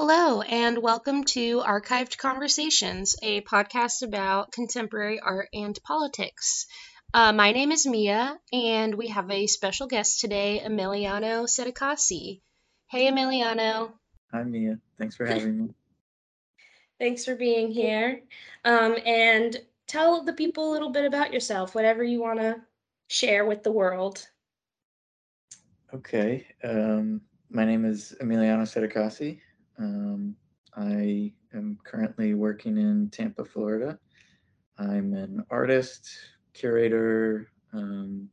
Hello, and welcome to Archived Conversations, a podcast about contemporary art and politics. Uh, my name is Mia, and we have a special guest today, Emiliano Settecasi. Hey, Emiliano. Hi, Mia. Thanks for having me. Thanks for being here. Um, and tell the people a little bit about yourself, whatever you want to share with the world. Okay. Um, my name is Emiliano Settecasi. Um, I am currently working in Tampa, Florida. I'm an artist, curator, um,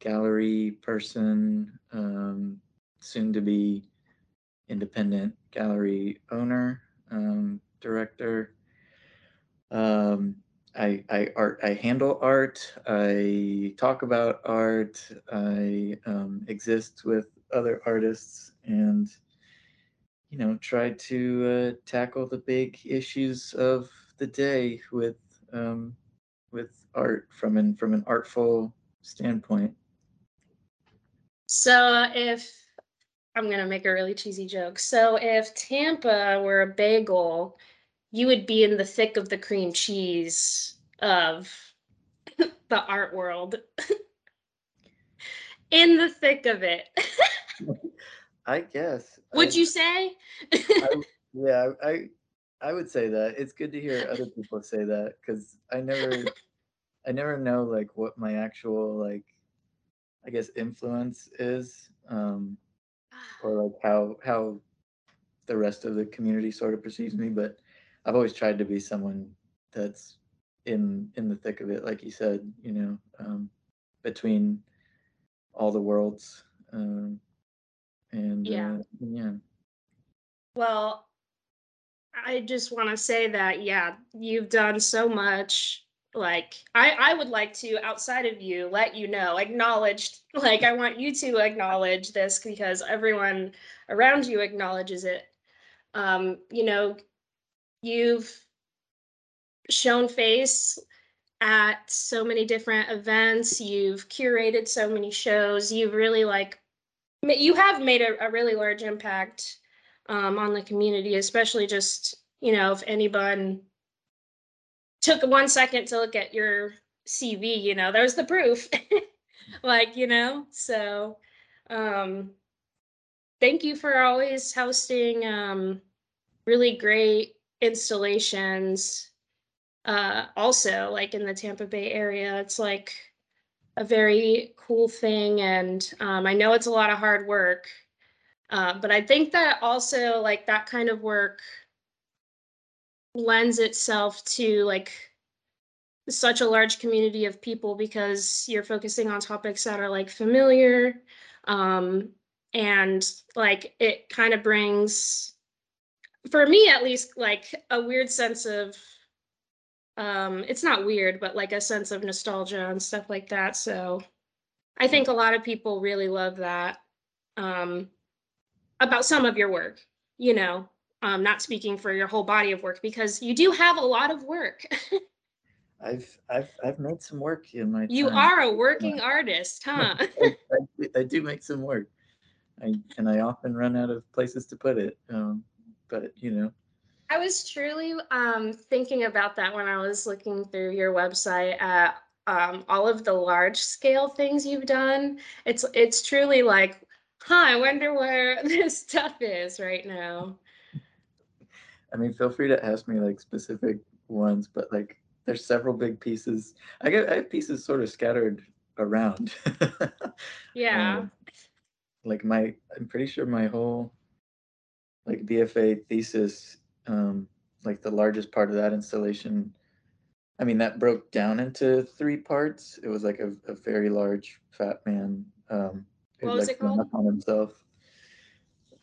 gallery person, um, soon to be independent gallery owner, um, director. Um, I, I art I handle art. I talk about art. I um, exist with other artists and you know try to uh, tackle the big issues of the day with um, with art from an from an artful standpoint. So if I'm gonna make a really cheesy joke. So if Tampa were a bagel, you would be in the thick of the cream cheese of the art world. in the thick of it. I guess. Would I, you say? I, yeah, I I would say that. It's good to hear other people say that because I never I never know like what my actual like I guess influence is. Um or like how how the rest of the community sort of perceives me, but I've always tried to be someone that's in in the thick of it, like you said, you know, um, between all the worlds. Um, and yeah, uh, yeah. Well, I just want to say that yeah, you've done so much. Like I, I would like to outside of you let you know, acknowledged. Like I want you to acknowledge this because everyone around you acknowledges it. Um, you know, you've shown face at so many different events you've curated so many shows you've really like you have made a, a really large impact um, on the community especially just you know if anyone took one second to look at your cv you know there's the proof like you know so um thank you for always hosting um really great installations uh, also like in the Tampa Bay area. It's like a very cool thing. And um, I know it's a lot of hard work, uh, but I think that also like that kind of work lends itself to like such a large community of people because you're focusing on topics that are like familiar um, and like it kind of brings for me at least like a weird sense of um it's not weird but like a sense of nostalgia and stuff like that so i think a lot of people really love that um about some of your work you know um not speaking for your whole body of work because you do have a lot of work I've I've I've made some work in my. You time. are a working artist, huh? I, I, I, do make some work, I, and I often run out of places to put it. Um, but you know, I was truly um, thinking about that when I was looking through your website at um, all of the large scale things you've done. It's it's truly like, huh, I wonder where this stuff is right now. I mean, feel free to ask me like specific ones, but like there's several big pieces. I get I have pieces sort of scattered around. yeah. Um, like my I'm pretty sure my whole like BFA thesis um, like the largest part of that installation. I mean, that broke down into three parts. It was like a, a very large fat man um, who what was like it called? on himself.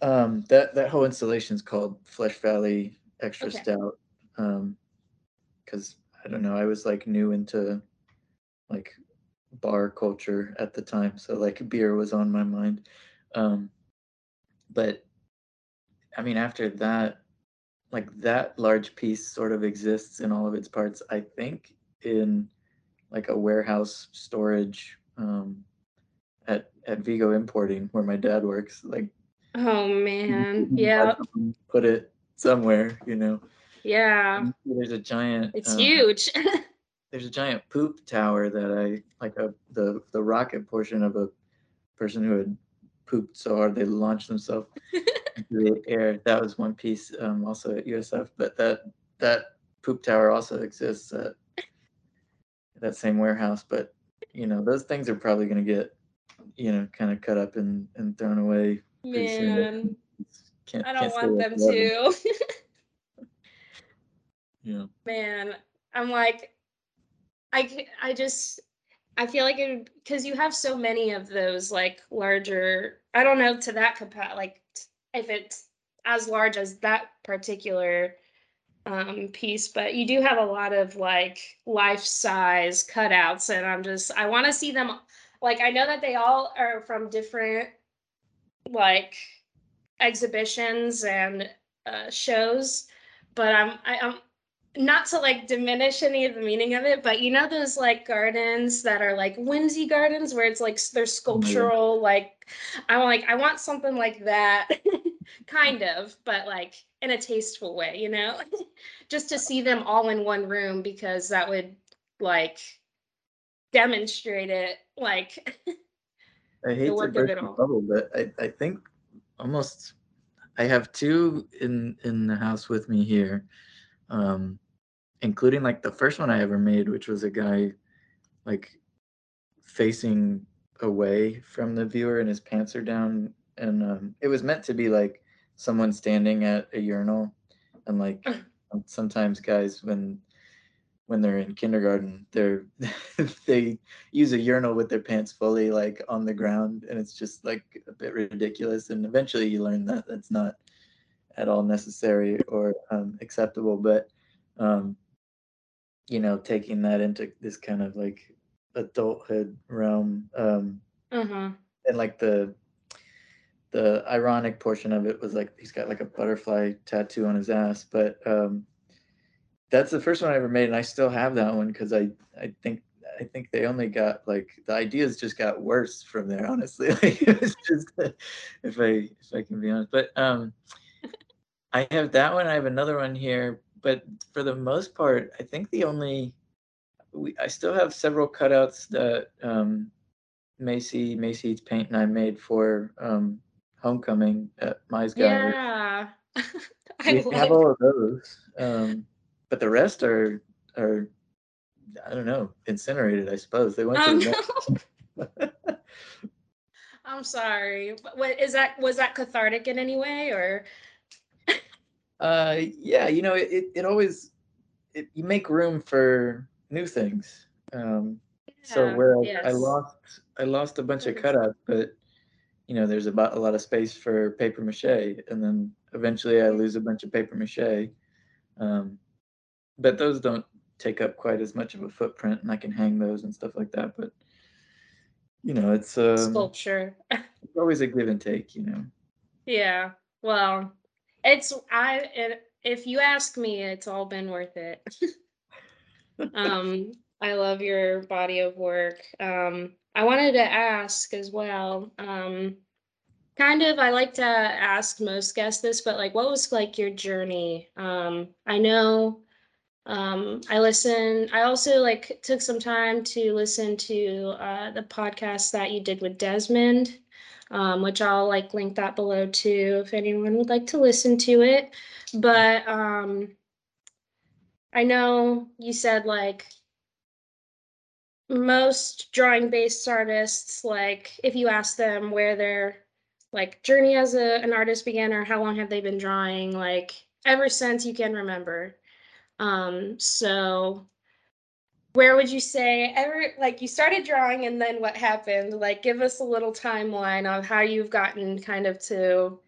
Um, that that whole installation is called Flesh Valley Extra okay. Stout. Um, because I don't know, I was like new into like bar culture at the time, so like beer was on my mind. Um, but I mean, after that, like that large piece sort of exists in all of its parts i think in like a warehouse storage um, at at vigo importing where my dad works like Oh man, yeah. Put it somewhere, you know. Yeah. There's a giant. It's um, huge. there's a giant poop tower that I like a the the rocket portion of a person who had pooped so hard they launched themselves the air. That was one piece, um, also at USF. But that that poop tower also exists at that same warehouse. But you know, those things are probably going to get you know kind of cut up and and thrown away. Man, can't, I don't want them to. yeah. Man, I'm like, I I just I feel like it because you have so many of those like larger. I don't know to that capacity, like if it's as large as that particular um, piece, but you do have a lot of like life size cutouts, and I'm just I want to see them. Like I know that they all are from different like exhibitions and uh, shows, but I'm I, I'm not to like diminish any of the meaning of it, but you know those like gardens that are like whimsy gardens where it's like they're sculptural, mm-hmm. like I want like I want something like that, kind of, but like in a tasteful way, you know, just to see them all in one room because that would like demonstrate it, like. I hate to burst the bubble, but I, I think almost I have two in in the house with me here um, including like the first one I ever made, which was a guy like facing away from the viewer and his pants are down, and um, it was meant to be like someone standing at a urinal, and like sometimes guys when when they're in kindergarten they're they use a urinal with their pants fully like on the ground and it's just like a bit ridiculous and eventually you learn that that's not at all necessary or um, acceptable. But um, you know, taking that into this kind of like adulthood realm, um, mm-hmm. and like the the ironic portion of it was like he's got like a butterfly tattoo on his ass, but um, that's the first one I ever made, and I still have that one because I I think I think they only got like the ideas just got worse from there. Honestly, like, it was just if I if I can be honest, but um, I have that one. I have another one here, but for the most part, I think the only we I still have several cutouts that um, Macy Macy Paint and I made for um, Homecoming at Mize Gallery. Yeah, I we have all of those, um, but the rest are are I don't know incinerated. I suppose they went oh, to. The no. I'm sorry. What is that? Was that cathartic in any way, or? Uh, yeah, you know, it, it always it, you make room for new things. Um, yeah, so where yes. I, I, lost I lost a bunch of mm-hmm. cutouts, but you know, there's about a lot of space for paper mache, and then eventually I mm-hmm. lose a bunch of paper mache. Um, but those don't take up quite as much of a footprint, and I can hang those and stuff like that. But you know, it's um, sculpture. it's always a give and take, you know. Yeah. Well, it's I it, if you ask me, it's all been worth it. um, I love your body of work. Um, I wanted to ask as well. Um, kind of, I like to ask most guests this, but like, what was like your journey? Um, I know um i listen i also like took some time to listen to uh the podcast that you did with desmond um, which I'll like link that below too if anyone would like to listen to it. But um, I know you said like most drawing based artists, like if you ask them where their like journey as a, an artist began or how long have they been drawing, like ever since you can remember. Um, so where would you say ever like you started drawing and then what happened? Like give us a little timeline of how you've gotten kind of to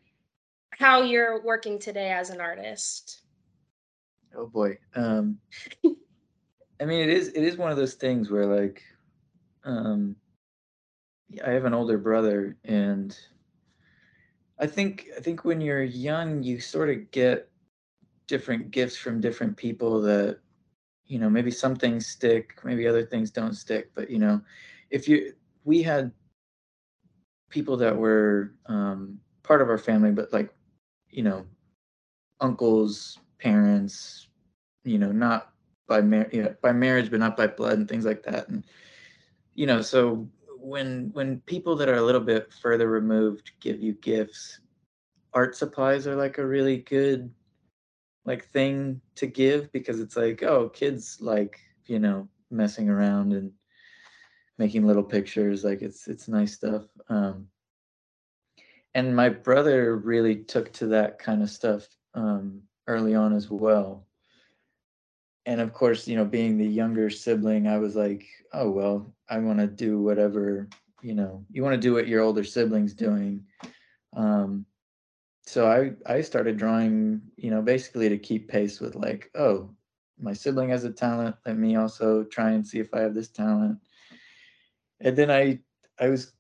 how you're working today as an artist. Oh boy. Um i mean it is it is one of those things where like um i have an older brother and i think i think when you're young you sort of get different gifts from different people that you know maybe some things stick maybe other things don't stick but you know if you we had people that were um, part of our family, but like, you know, uncles, parents, you know, not by mar- you know, by marriage, but not by blood and things like that. And you know, so when when people that are a little bit further removed give you gifts, art supplies are like a really good like thing to give because it's like, oh, kids like, you know, messing around and making little pictures. Like it's it's nice stuff. Um and my brother really took to that kind of stuff um early on as well and of course, you know, being the younger sibling, I was like, oh well, I want to do whatever, you know, you want to do what your older siblings doing. Um, so I I started drawing, you know, basically to keep pace with like, oh, my sibling has a talent, let me also try and see if I have this talent. And then I I was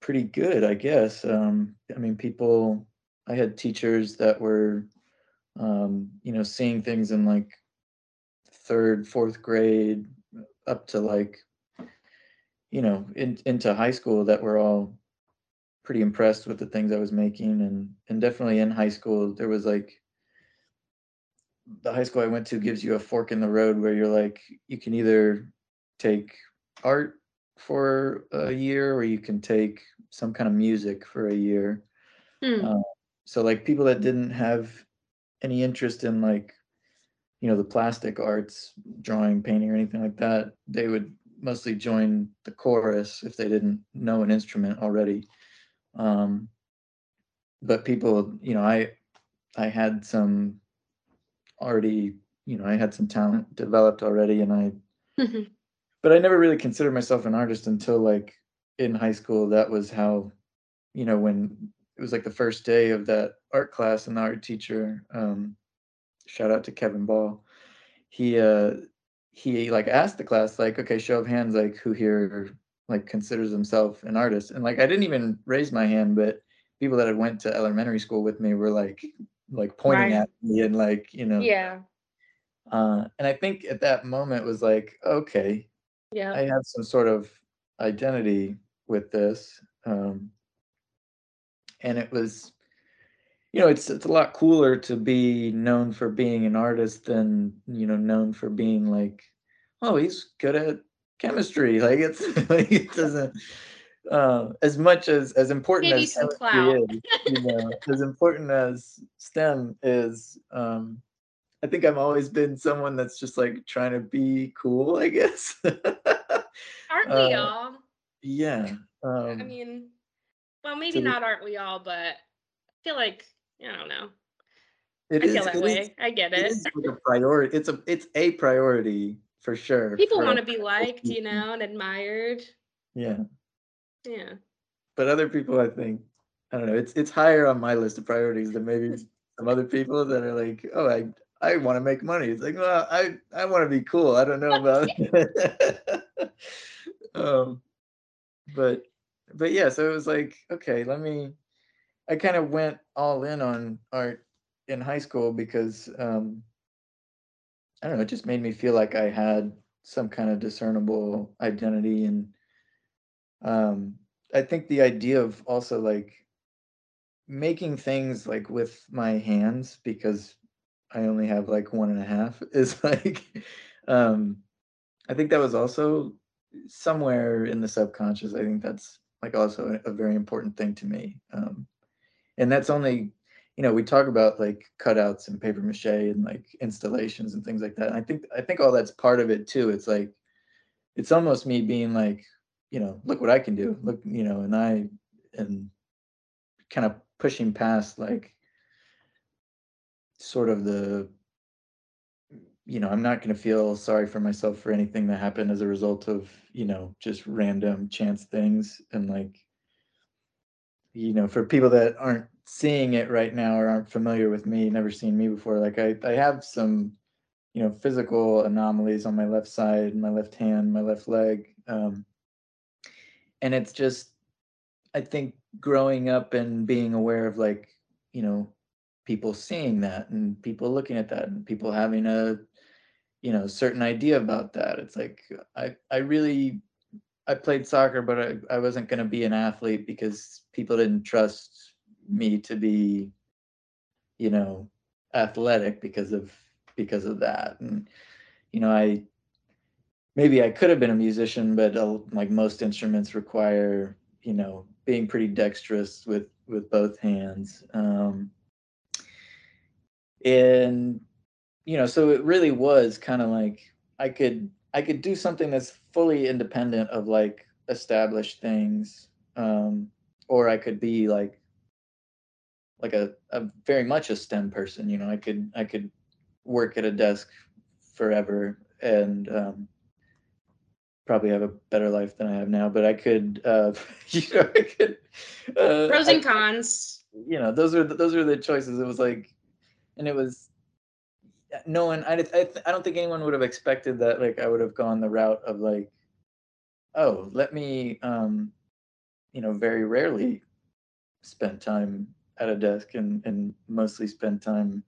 pretty good, I guess. Um, I mean, people, I had teachers that were, um, you know, seeing things in like third, fourth grade, up to like, you know, in, into high school that were all pretty impressed with the things I was making. And, and definitely in high school, there was like, the high school I went to gives you a fork in the road where you're like, you can either take art for a year or you can take some kind of music for a year. Hmm. Uh, so like people that didn't have any interest in like you know the plastic arts drawing painting or anything like that they would mostly join the chorus if they didn't know an instrument already um, but people you know i i had some already you know i had some talent developed already and i but i never really considered myself an artist until like in high school that was how you know when it was like the first day of that art class and the art teacher um, shout out to Kevin Ball. He uh he like asked the class like, okay, show of hands, like who here like considers himself an artist, and like I didn't even raise my hand, but people that had went to elementary school with me were like like pointing Right. at me and like you know, Yeah. uh, and I think at that moment was like, okay, Yeah. I have some sort of identity with this, um, and it was you know, it's it's a lot cooler to be known for being an artist than, you know, known for being like, "Oh, he's good at chemistry." Like, it's like, it doesn't uh, as much as as important as chemistry is, you know, as important as STEM is, um, I think I've always been someone that's just, like, trying to be cool, I guess. Aren't Uh, we all? yeah, I um, mean, well, maybe not aren't we all, but I feel like I don't know. it I feel that it is way. I get It it. is like a priority. It's a it's a priority for sure People want to be liked, you know, and admired. Yeah, Yeah. but other people, I think, I don't know. It's it's higher on my list of priorities than maybe some other people that are like, oh, I I want to make money. It's like, well, I I want to be cool. I don't know about. um, but but yeah, so it was like, okay, let me. I kind of went all in on art in high school because um, I don't know, it just made me feel like I had some kind of discernible identity and um I think the idea of also like making things like with my hands because I only have like one and a half is like um I think that was also somewhere in the subconscious. I think that's like also a, very important thing to me. Um and that's only you know we talk about like cutouts and paper mache and like installations and things like that and i think i think all that's part of it too it's like it's almost me being like you know look what i can do look you know and i and kind of pushing past like sort of the you know i'm not going to feel sorry for myself for anything that happened as a result of you know just random chance things and like you know, for people that aren't seeing it right now or aren't familiar with me, never seen me before, like I, I have some, you know, physical anomalies on my left side, my left hand, my left leg. Um, and it's just, I think growing up and being aware of like, you know, people seeing that and people looking at that and people having a, you know, certain idea about that. It's like, I, I really I played soccer, but I, I wasn't going to be an athlete because people didn't trust, me to be you know athletic because of because of that. And you know i maybe i could have been a musician but uh, like most instruments require you know being pretty dexterous with with both hands. Um and you know so it really was kind of like i could i could do something that's fully independent of like established things um or i could be like like a, a very much a stem person you know i could i could work at a desk forever and um probably have a better life than i have now but i could uh you know i could uh, pros and I, cons. you know those are the, those are the choices. It was like and it was no one I, I i don't think anyone would have expected that like i would have gone the route of like oh let me um you know very rarely spend time at a desk and and mostly spend time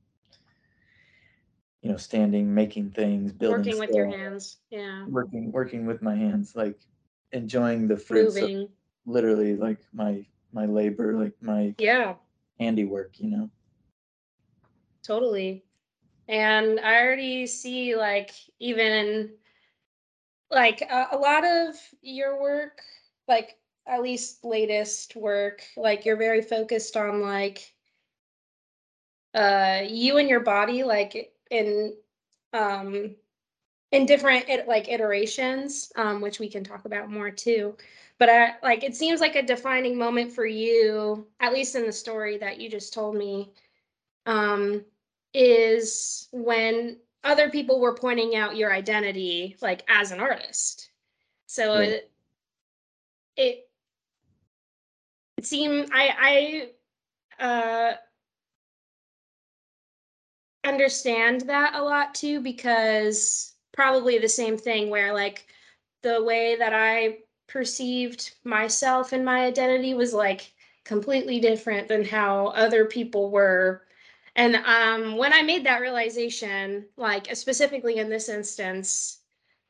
you know standing making things building working with your hands yeah. Working working with my hands like enjoying the fruits of literally like my my labor like my yeah. handiwork you know? Totally. And i already see like even like a, a lot of your work like at least latest work like you're very focused on like uh you and your body like in um in different like iterations um which we can talk about more too but I, like it seems like a defining moment for you at least in the story that you just told me um is when other people were pointing out your identity like as an artist so yeah. it, it it seemed I I uh, understand that a lot too because probably the same thing where like the way that I perceived myself and my identity was like completely different than how other people were. And um, when i made that realization like specifically in this instance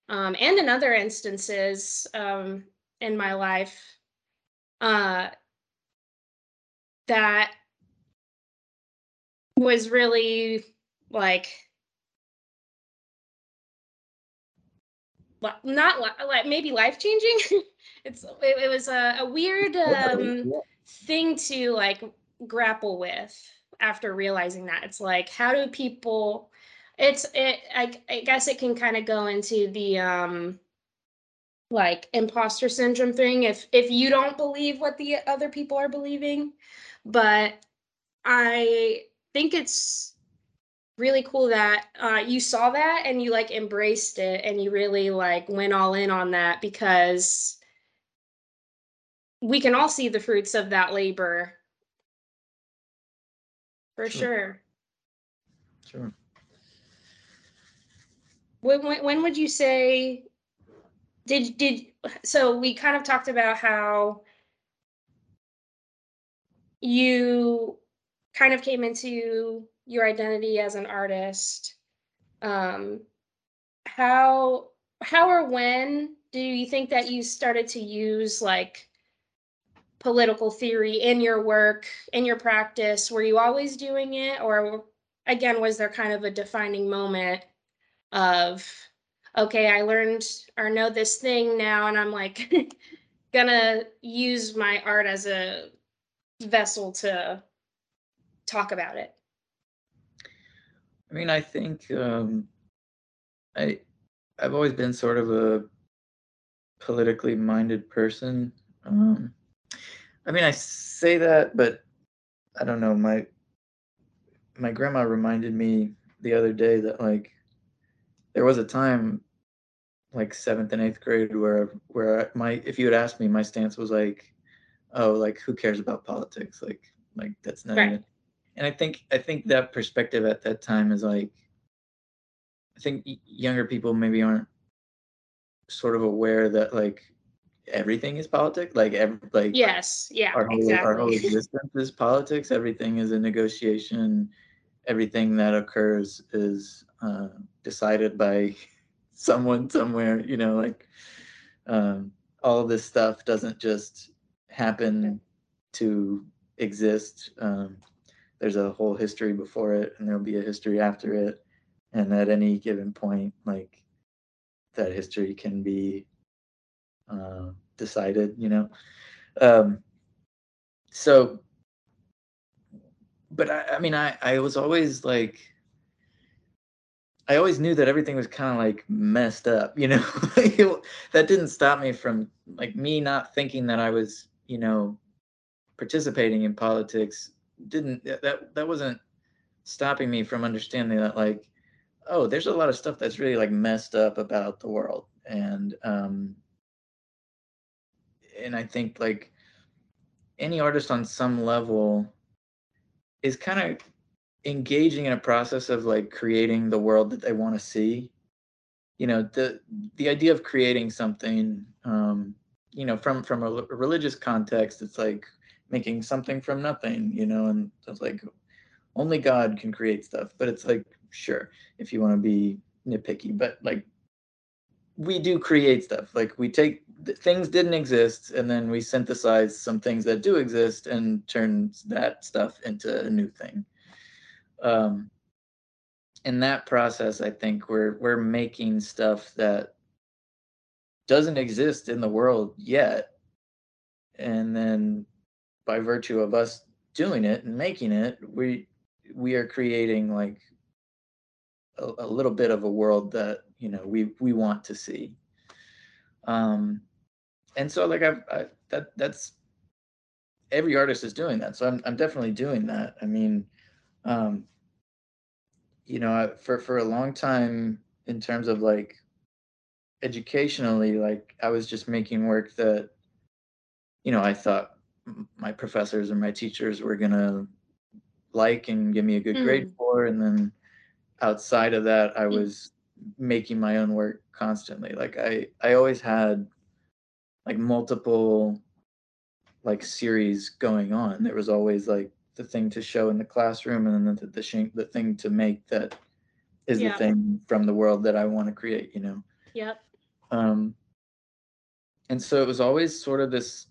um, and in other instances um, in my life uh, that was really like not like maybe life changing it's it, it, was a, a weird um, thing to like grapple with after realizing that. It's like how do people it's it i, I guess it can kind of go into the um like imposter syndrome thing if if you don't believe what the other people are believing but i think it's really cool that uh, you saw that and you like embraced it and you really like went all in on that because we can all see the fruits of that labor. For sure. sure, sure. When, when, when would you say did did so we kind of talked about how you kind of came into your identity as an artist. Um how how or when do you think that you started to use like political theory in your work in your practice? Were you always doing it or again was there kind of a defining moment of okay, I learned or know this thing now, and I'm like gonna use my art as a vessel to talk about it. I mean, I think um, I I've always been sort of a politically minded person. Um, I mean, I say that, but I don't know. My my grandma reminded me the other day that like there was a time like seventh and eighth grade where where my if you had asked me my stance was like oh like who cares about politics? Like like that's not right. even and i think i think that perspective at that time is like i think younger people maybe aren't sort of aware that like everything is politics like every like yes. Yeah. our whole, exactly. our whole existence is politics. Everything is a negotiation. Everything that occurs is uh, decided by someone somewhere you know like um, all of this stuff doesn't just happen to exist. Um, there's a whole history before it, and there'll be a history after it, and at any given point, like that history can be uh, decided. You know, um, so. But I, I mean, I, I was always like, I always knew that everything was kind of like messed up, you know. that didn't stop me from like me not thinking that I was, you know, participating in politics. Didn't that that wasn't stopping me from understanding that like, oh, there's a lot of stuff that's really like messed up about the world, and um, and I think like any artist on some level is kind of engaging in a process of like creating the world that they want to see you know the the idea of creating something um you know from from a, religious context it's like making something from nothing you know and it's like only god can create stuff but it's like sure if you want to be nitpicky but like we do create stuff like we take things didn't exist and then we synthesize some things that do exist and turn that stuff into a new thing. Um, in that process, I think we're we're making stuff that doesn't exist in the world yet, and then by virtue of us doing it and making it, we we are creating like a, a little bit of a world that you know we we want to see. Um, and so like I've I, that that's every artist is doing that. So I'm I'm definitely doing that. I mean um, you know, for for a long time, in terms of like educationally, like I was just making work that, you know, I thought my professors or my teachers were gonna like and give me a good mm. grade for, and then outside of that, I mm. was making my own work constantly. Like I I always had like multiple like series going on. There was always like the thing to show in the classroom and then the the, sh- the thing to make that is the thing from the world that I want to create, you know. Yep. Um and so it was always sort of this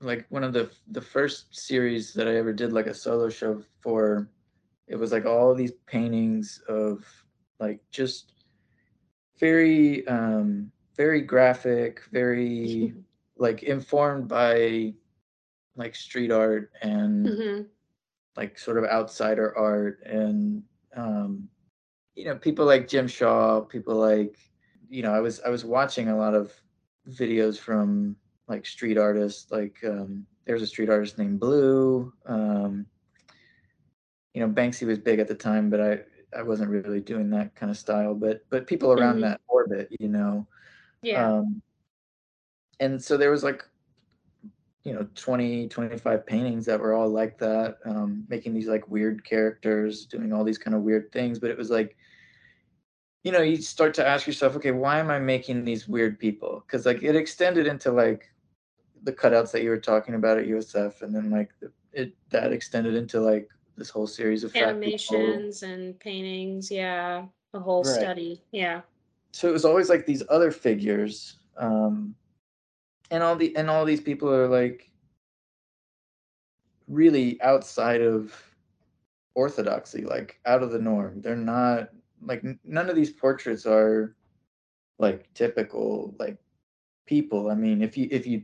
like one of the the first series that I ever did like a solo show for it was like all these paintings of like just very um very graphic, very like informed by like street art and mm-hmm. like sort of outsider art and um you know people like Jim Shaw, people like you know I was I was watching a lot of videos from like street artists like um there's a street artist named Blu um you know Banksy was big at the time but I I wasn't really doing that kind of style but but people around mm-hmm. that orbit you know yeah um and so there was like you know 20 25 paintings that were all like that um, making these like weird characters doing all these kind of weird things but it was like you know you start to ask yourself okay why am i making these weird people? Because like it extended into like the cutouts that you were talking about at usf and then like the, it that extended into like this whole series of animations and paintings yeah a whole right. study yeah. So it was always like these other figures um and all the and all these people are like really outside of orthodoxy like out of the norm. They're not like none of these portraits are like typical like people i mean if you if you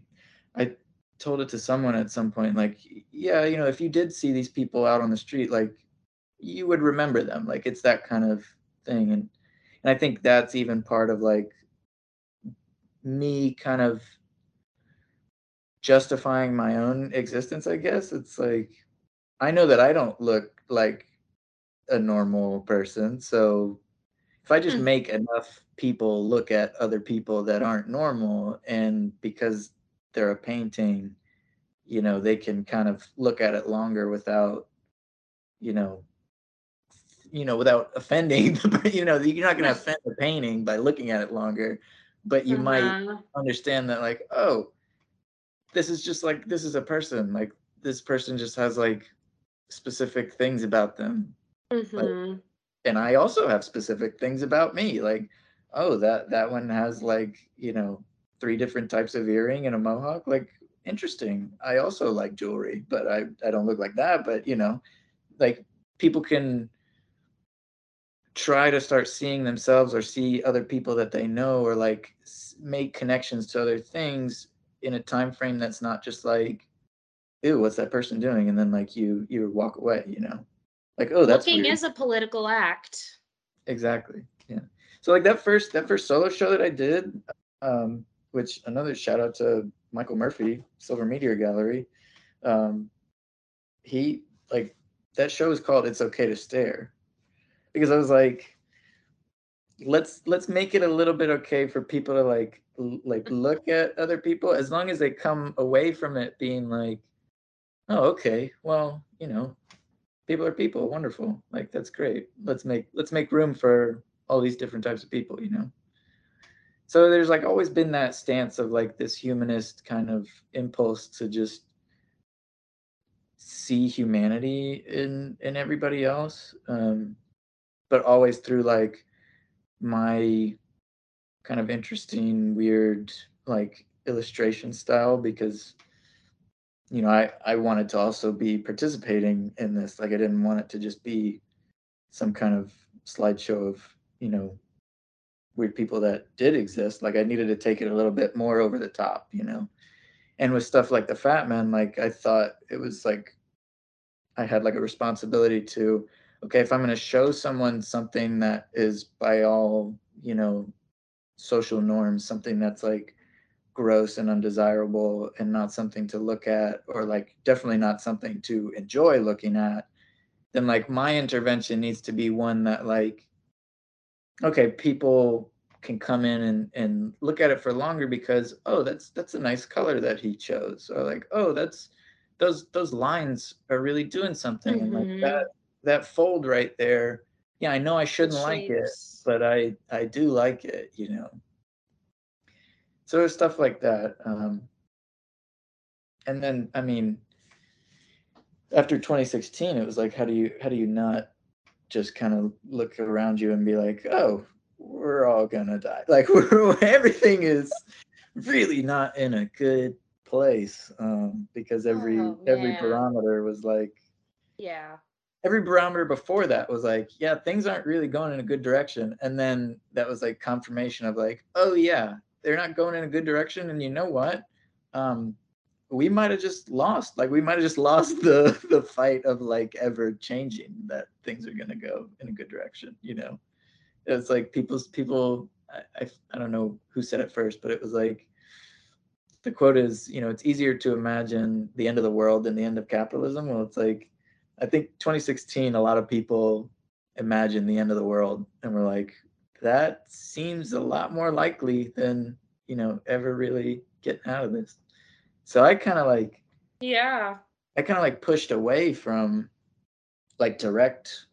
i told it to someone at some point like yeah you know if you did see these people out on the street like you would remember them like it's that kind of thing and and i think that's even part of like me kind of justifying my own existence, I guess. It's like I know that I don't look like a normal person. So if I just mm. make enough people look at other people that aren't normal and because they're a painting, you know, they can kind of look at it longer without, you know, you know, without offending, you know, you're not going to offend the painting by looking at it longer, but you uh-huh. might understand that like, oh, this is just like this is a person like this person just has like specific things about them mm-hmm. like, and i also have specific things about me like oh that that one has like you know three different types of earring and a mohawk like interesting. I also like jewelry, but I I don't look like that. But you know, like people can try to start seeing themselves or see other people that they know or like make connections to other things in a time frame that's not just like ew what's that person doing and then like you you walk away you know like oh that's looking weird. is a political act. Exactly yeah. So like that first that first solo show that i did um which another shout out to michael murphy silver meteor gallery um he like that show is called it's okay to stare. Because I was like, let's let's make it a little bit okay for people to like l- like look at other people as long as they come away from it being like, oh okay, well you know, people are people, wonderful, like that's great. Let's make let's make room for all these different types of people, you know. So there's like always been that stance of like this humanist kind of impulse to just see humanity in in everybody else um but always through like my kind of interesting, weird like illustration style because you know I I wanted to also be participating in this. Like I didn't want it to just be some kind of slideshow of you know weird people that did exist. Like I needed to take it a little bit more over the top, you know. And with stuff like the Fat Man, like I thought it was like I had like a responsibility to okay, if I'm going to show someone something that is by all, you know, social norms, something that's like gross and undesirable and not something to look at, or like definitely not something to enjoy looking at, then like my intervention needs to be one that like, okay, people can come in and, and look at it for longer because oh that's that's a nice color that he chose or like oh that's those those lines are really doing something mm-hmm. and like mm-hmm. that that fold right there yeah i know i shouldn't like it but i i do like it you know so there's stuff like that um and then i mean after 2016 it was like how do you how do you not just kind of look around you and be like oh we're all gonna die. Like everything is really not in a good place um because every oh, every barometer was like yeah. every barometer before that was like, yeah, things aren't really going in a good direction. And then that was like confirmation of like, oh yeah, they're not going in a good direction. And you know what? Um, we might have just lost. Like we might have just lost the the fight of like ever changing that things are gonna go in a good direction. You know, it's like people's people. I, I, I don't know who said it first, but it was like the quote is, you know, it's easier to imagine the end of the world than the end of capitalism. Well, it's like I think 2016, a lot of people imagine the end of the world, and we're like, that seems a lot more likely than you know ever really getting out of this. So I kind of like, yeah, I kind of like pushed away from like direct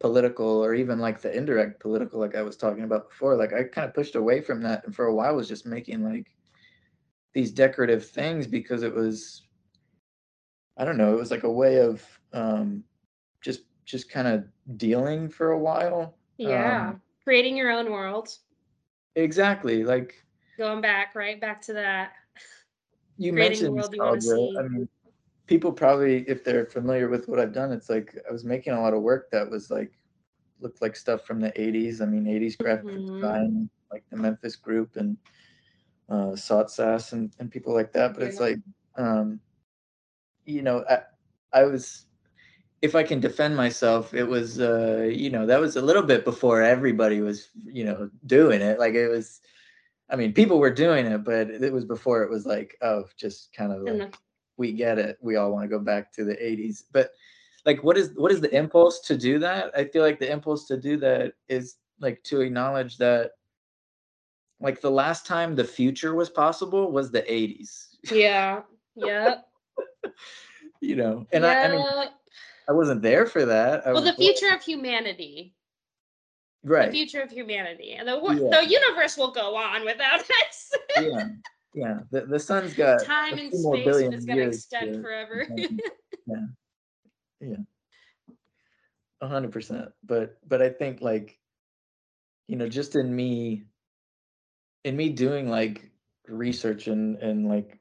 political or even like the indirect political, like I was talking about before. Like I kind of pushed away from that, and for a while was just making like these decorative things because it was I don't know, it was like a way of um, just just kind of dealing for a while. Yeah, um, creating your own world. Exactly, like going back right back to that. You mentioned nostalgia. I mean, people probably, if they're familiar with what I've done, it's like I was making a lot of work that was like looked like stuff from the 80s. I mean, 80s graphic mm-hmm. design, like the Memphis group and uh, Sass and, and people like that. But it's like, um, you know, I, I was if I can defend myself, it was uh, you know, that was a little bit before everybody was, you know, doing it. Like it was I mean, people were doing it, but it was before it was like, oh, just kind of like we get it. We all want to go back to the 80s. But like what is what is the impulse to do that? I feel like the impulse to do that is like to acknowledge that like the last time the future was possible was the 80s. Yeah. Yeah. you know, and yeah. I, I, mean, I wasn't there for that. I well, the future of humanity. Right. The future of humanity, and the yeah. the universe will go on without us. yeah, yeah. The the sun's got time and space, and it's gonna extend forever. yeah, yeah. A hundred percent. But but I think like, you know, just in me, in me doing like research and and like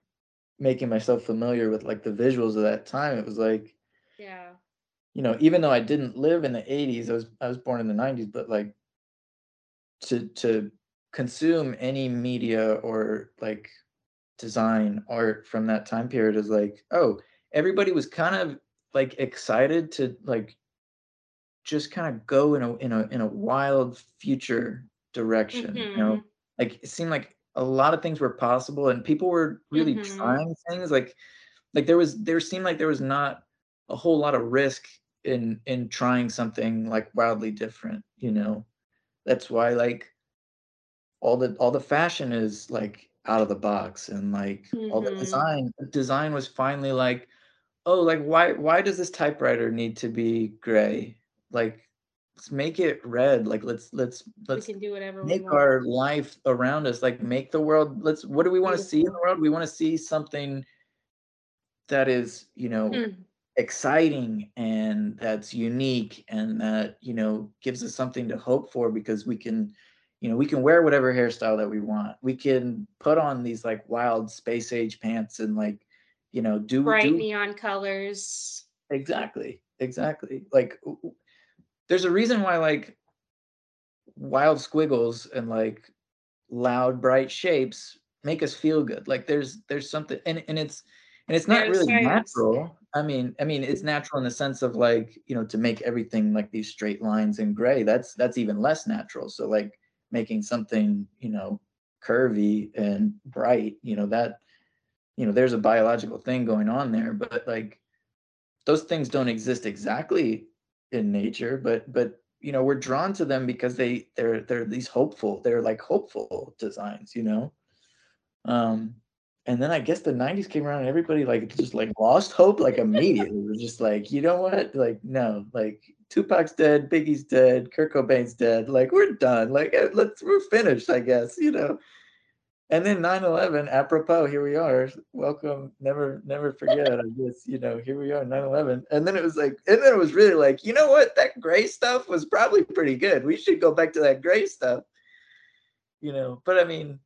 making myself familiar with like the visuals of that time, it was like, Yeah. You know, even though I didn't live in the 80s, I was I was born in the 90s, but like to to consume any media or like design art from that time period is like, oh, everybody was kind of like excited to like just kind of go in a in a in a wild future direction, you know? Mhm. Like it seemed like a lot of things were possible and people were really Mhm. trying things like like there was there seemed like there was not a whole lot of risk in in trying something like wildly different, you know? That's why like all the all the fashion is like out of the box and like all the Mhm. design design was finally like, "Oh, like why why does this typewriter need to be gray? Like let's make it red. Like let's let's let's can do whatever we make our life around us like make the world let's what do we want to see in the world? We want to see something that is, you know, Mm. Exciting and that's unique and that you know gives us something to hope for because we can you know we can wear whatever hairstyle that we want. We can put on these like wild space age pants and like you know do Bright do neon colors. exactly exactly. Like there's a reason why like wild squiggles and like loud bright shapes make us feel good. Like there's there's something and, and it's and it's not really science. natural. I mean i mean it's natural in the sense of like you know to make everything like these straight lines and gray that's that's even less natural. So like making something you know curvy and bright you know that you know there's a biological thing going on there but like those things don't exist exactly in nature but but you know we're drawn to them because they they're they're these hopeful they're like hopeful designs you know? Um and then i guess the 90s came around and everybody like just like lost hope like immediately we're just like you know what like no like tupac's dead biggie's dead kurt cobain's dead like we're done like eh, let's we're finished i guess you know and then nine eleven, apropos, here we are. Welcome, never never forget. I guess, you know, here we are, nine eleven, And then it was like, and then it was really like, you know what? That gray stuff was probably pretty good. We should go back to that gray stuff, you know. But I mean,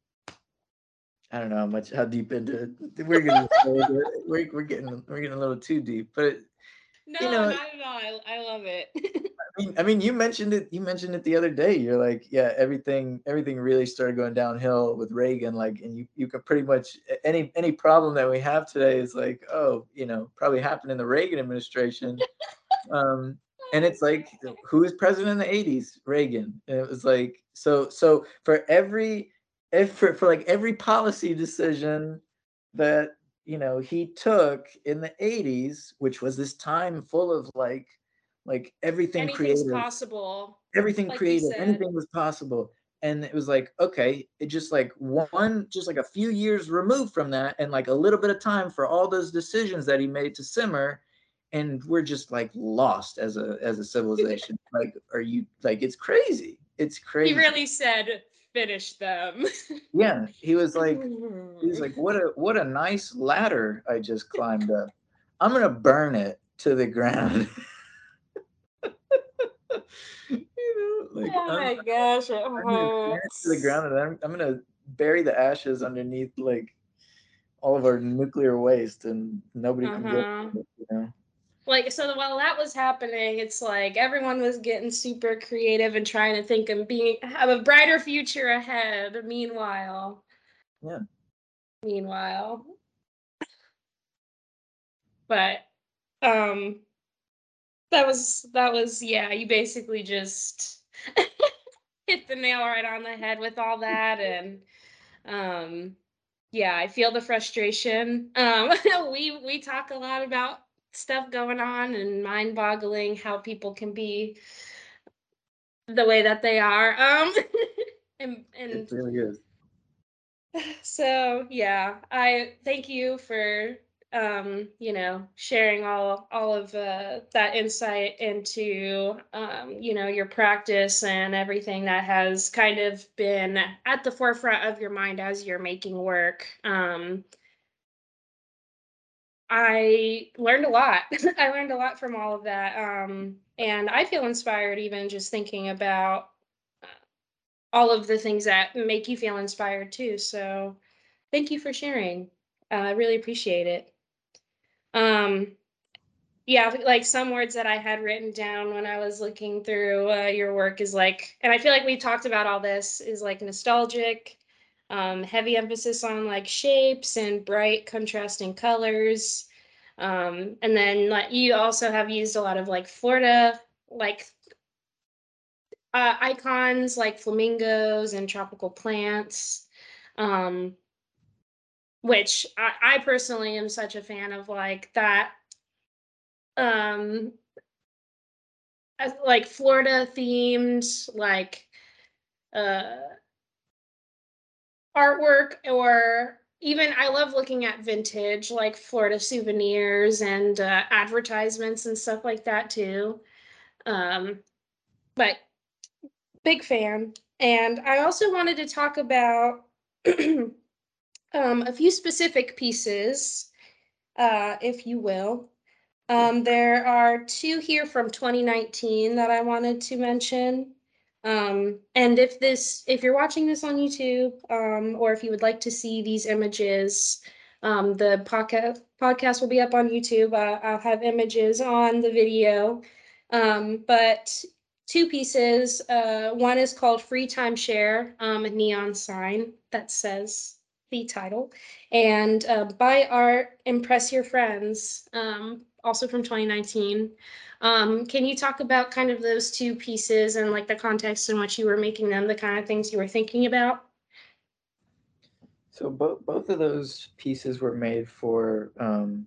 I don't know how much how deep into it. We're gonna we're, we're getting we're getting a little too deep. But you No, know, not at all. I, I love it. I mean, I mean, you mentioned it. You mentioned it the other day. You're like, yeah, everything, everything really started going downhill with Reagan. Like, and you, you could pretty much any any problem that we have today is like, oh, you know, probably happened in the Reagan administration. Um, and it's like, who was president in the '80s? Reagan. And it was like, so, so for every, if for, for like every policy decision that you know he took in the '80s, which was this time full of like like everything Anything's creative. possible, everything like creative. anything was possible. And it was like okay it just like one just like a few years removed from that and like a little bit of time for all those decisions that he made to simmer and we're just like lost as a as a civilization. Like are you like it's crazy. It's crazy. He really said, "Finish them." yeah he was like he was like what a what a nice ladder i just climbed up i'm gonna burn it to the ground you know like oh i'm my gosh, it I'm gonna it to the ground and I'm I'm gonna bury the ashes underneath like all of our nuclear waste and nobody can get Uh-huh. it, you know? Like, so while that was happening, it's like everyone was getting super creative and trying to think and being have a brighter future ahead. Meanwhile, Yeah. meanwhile, but um, that was that was yeah. You basically just hit the nail right on the head with all that, and um, yeah, I feel the frustration. Um, we we talk a lot about stuff going on and mind-boggling how people can be the way that they are. Um, and It and really is. so yeah, I thank you for um, you know, sharing all all of uh, that insight into um, you know, your practice and everything that has kind of been at the forefront of your mind as you're making work. Um, I learned a lot. I learned a lot from all of that. Um, and I feel inspired even just thinking about uh, all of the things that make you feel inspired too. So thank you for sharing. Uh, I really appreciate it. Um, yeah, like some words that I had written down when I was looking through uh, your work is like, and I feel like we talked about all this is like nostalgic, um, heavy emphasis on like shapes and bright contrasting colors. Um, and then like you also have used a lot of like Florida like uh, icons like flamingos and tropical plants. Um, which I, I personally am such a fan of like that um like Florida themed like uh artwork or even I love looking at vintage like Florida souvenirs and uh, advertisements and stuff like that too. Um but big fan. And I also wanted to talk about um, a few specific pieces, uh, if you will. Um, there are two here from 2019 that I wanted to mention. Um, and if this, if you're watching this on YouTube, um, or if you would like to see these images, um, the podcast podcast will be up on YouTube. Uh, I'll have images on the video. Um, but two pieces. Uh, one is called Free Time Share, um, a neon sign that says the title, and uh, Buy Art, Impress Your Friends, um, also from 2019. Um, can you talk about kind of those two pieces and like the context in which you were making them, the kind of things you were thinking about? So both both of those pieces were made for um,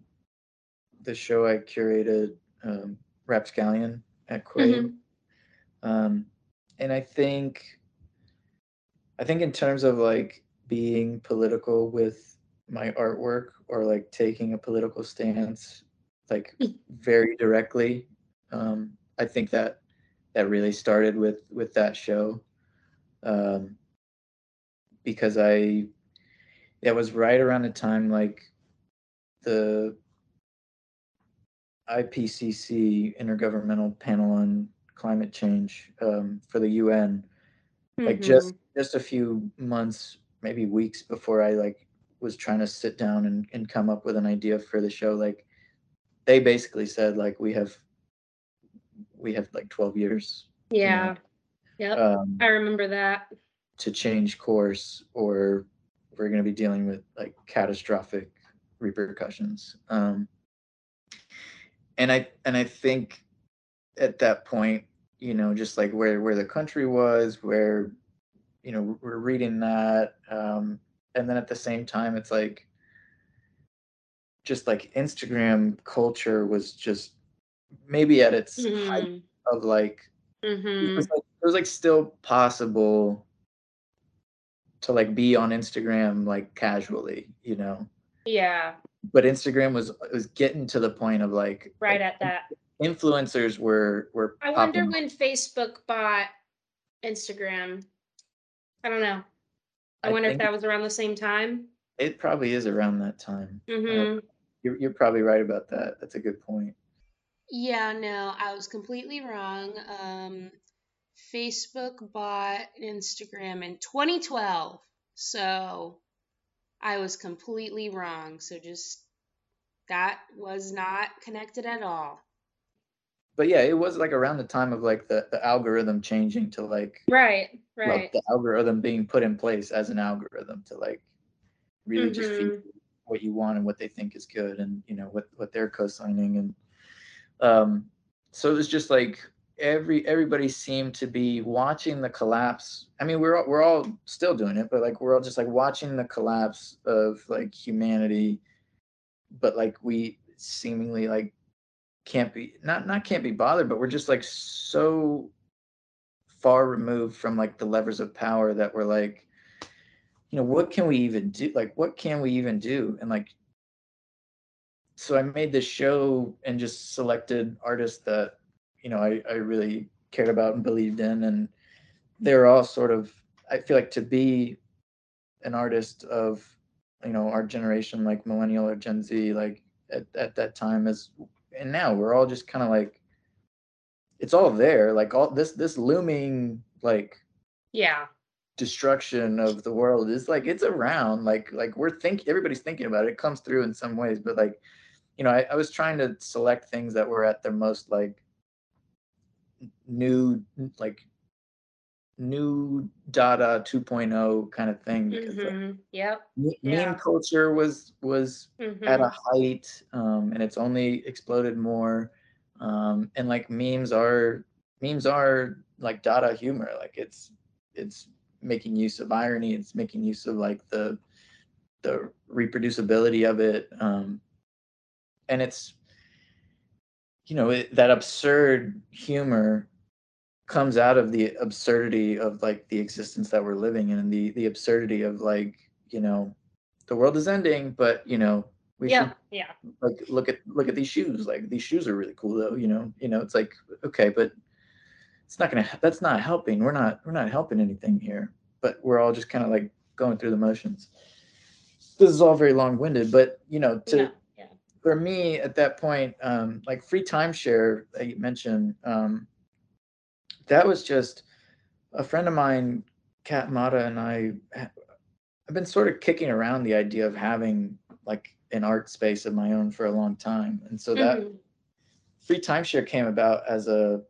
the show I curated, um, Rapscallion at Quaid. Mhm. Um, and I think, I think in terms of like being political with my artwork or like taking a political stance, like Mm. very directly, um, I think that that really started with with that show, um, because I it was right around the time like the IPCC Intergovernmental Panel on Climate Change um, for the UN like just just a few months maybe weeks before i like was trying to sit down and, and come up with an idea for the show like they basically said like we have we have like 12 years Yeah. Yep. um, I remember that. to change course or we're going to be dealing with like catastrophic repercussions um, and i and i think at that point you know just like where where the country was where you know we're reading that um and then at the same time it's like just like instagram culture was just maybe at its height Mhm. of like it Mhm. was like it was like still possible to like be on instagram like casually you know Yeah. but instagram was was getting to the point of like Right like, at that. influencers were were I wonder popping when Facebook bought Instagram. I don't know. I, I wonder if that was around the same time. it probably is around that time hmm you're, you're probably right about that that's a good point Yeah, no, I was completely wrong. Um, Facebook bought Instagram in 2012. So I was completely wrong. So just that was not connected at all. but yeah, it was like around the time of like the, the algorithm changing to like Right. Right. the algorithm being put in place as an algorithm to like really just feed what you want and what they think is good and you know what what they're co-signing and um so it was just like every everybody seemed to be watching the collapse. I mean we're all, we're all still doing it but like we're all just like watching the collapse of like humanity but like we seemingly like can't be not not can't be bothered but we're just like so far removed from like the levers of power that we're like you know what can we even do like what can we even do and like so i made this show and just selected artists that you know i, I really cared about and believed in and they're all sort of i feel like to be an artist of you know our generation like millennial or gen z like at, at that time is and now we're all just kind of like it's all there like all this this looming like Yeah. Destruction of the world is like it's around like like we're think everybody's thinking about it it comes through in some ways but like you know I, I was trying to select things that were at their most like new like new data 2.0 kind of thing because like, hmm Yep. meme Yeah. culture was was at a hmm height um, and it's only exploded more um, and like memes are memes are like data humor like it's it's making use of irony it's making use of like the the reproducibility of it um, and it's you know it, that absurd humor comes out of the absurdity of like the existence that we're living in and the the absurdity of like you know the world is ending but you know we Yeah. should Yeah. like look at look at these shoes like these shoes are really cool though you know you know it's like okay but it's not gonna that's not helping we're not we're not helping anything here but we're all just kind of like going through the motions this is all very long-winded but you know to Yeah. Yeah. for me at that point um like free timeshare that you mentioned um that was just a friend of mine kat mata and i i've been sort of kicking around the idea of having like an art space of my own for a long time and so that Mhm. free timeshare came about as a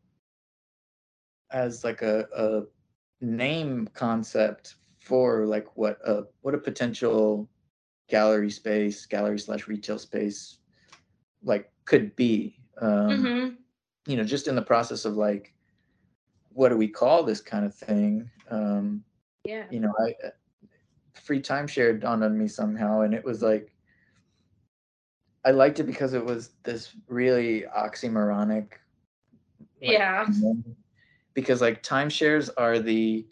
as like a, a name concept for like what a what a potential gallery space gallery slash retail space like could be um Mhm. you know just in the process of like what do we call this kind of thing um Yeah. you know i uh, free timeshare dawned on me somehow and it was like i liked it because it was this really oxymoronic like, Yeah. Because like timeshares are the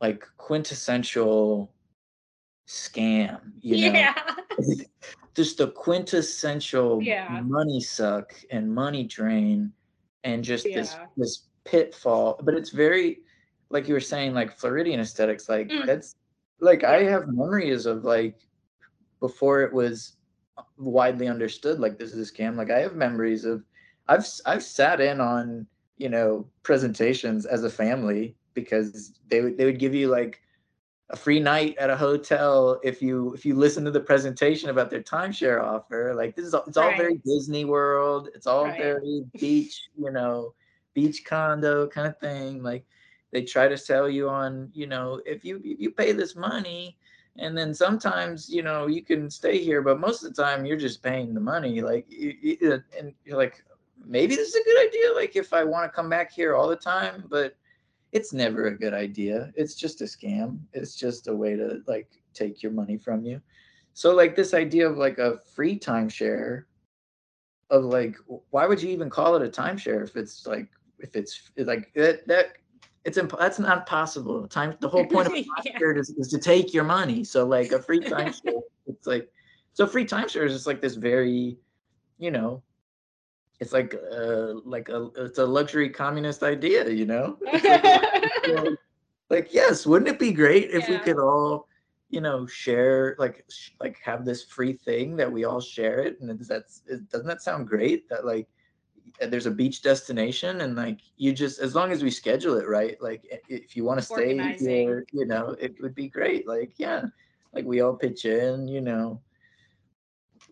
like quintessential scam you know Yeah. just the quintessential Yeah. money suck and money drain and just this Yeah. this pitfall but it's very like you were saying like floridian aesthetics like Mm. that's like i have memories of like before it was widely understood like this is a scam like i have memories of i've i've sat in on you know presentations as a family because they would they would give you like a free night at a hotel if you if you listen to the presentation about their timeshare offer. Like this is all, it's all very disney world. It's all Right. very beach you know beach condo kind of thing. Like they try to sell you on you know if you if you pay this money and then sometimes you know you can stay here but most of the time you're just paying the money. Like you, you, and you're like maybe this is a good idea like if i want to come back here all the time but it's never a good idea. It's just a scam. It's just a way to like take your money from you. So like this idea of like a free timeshare of like why would you even call it a timeshare if it's like if it's like that that it's imp- that's not possible. Time the whole point of a Yeah. timeshare is, is to take your money. So like a free timeshare it's like so free timeshare is just like this very you know it's like uh like a it's a luxury communist idea you know? Like, like yes wouldn't it be great if we could all you know share like sh- like have this free thing that we all share it and that's it, doesn't that sound great that like there's a beach destination and like you just as long as we schedule it right like if you want to stay here you know it would be great like yeah like we all pitch in you know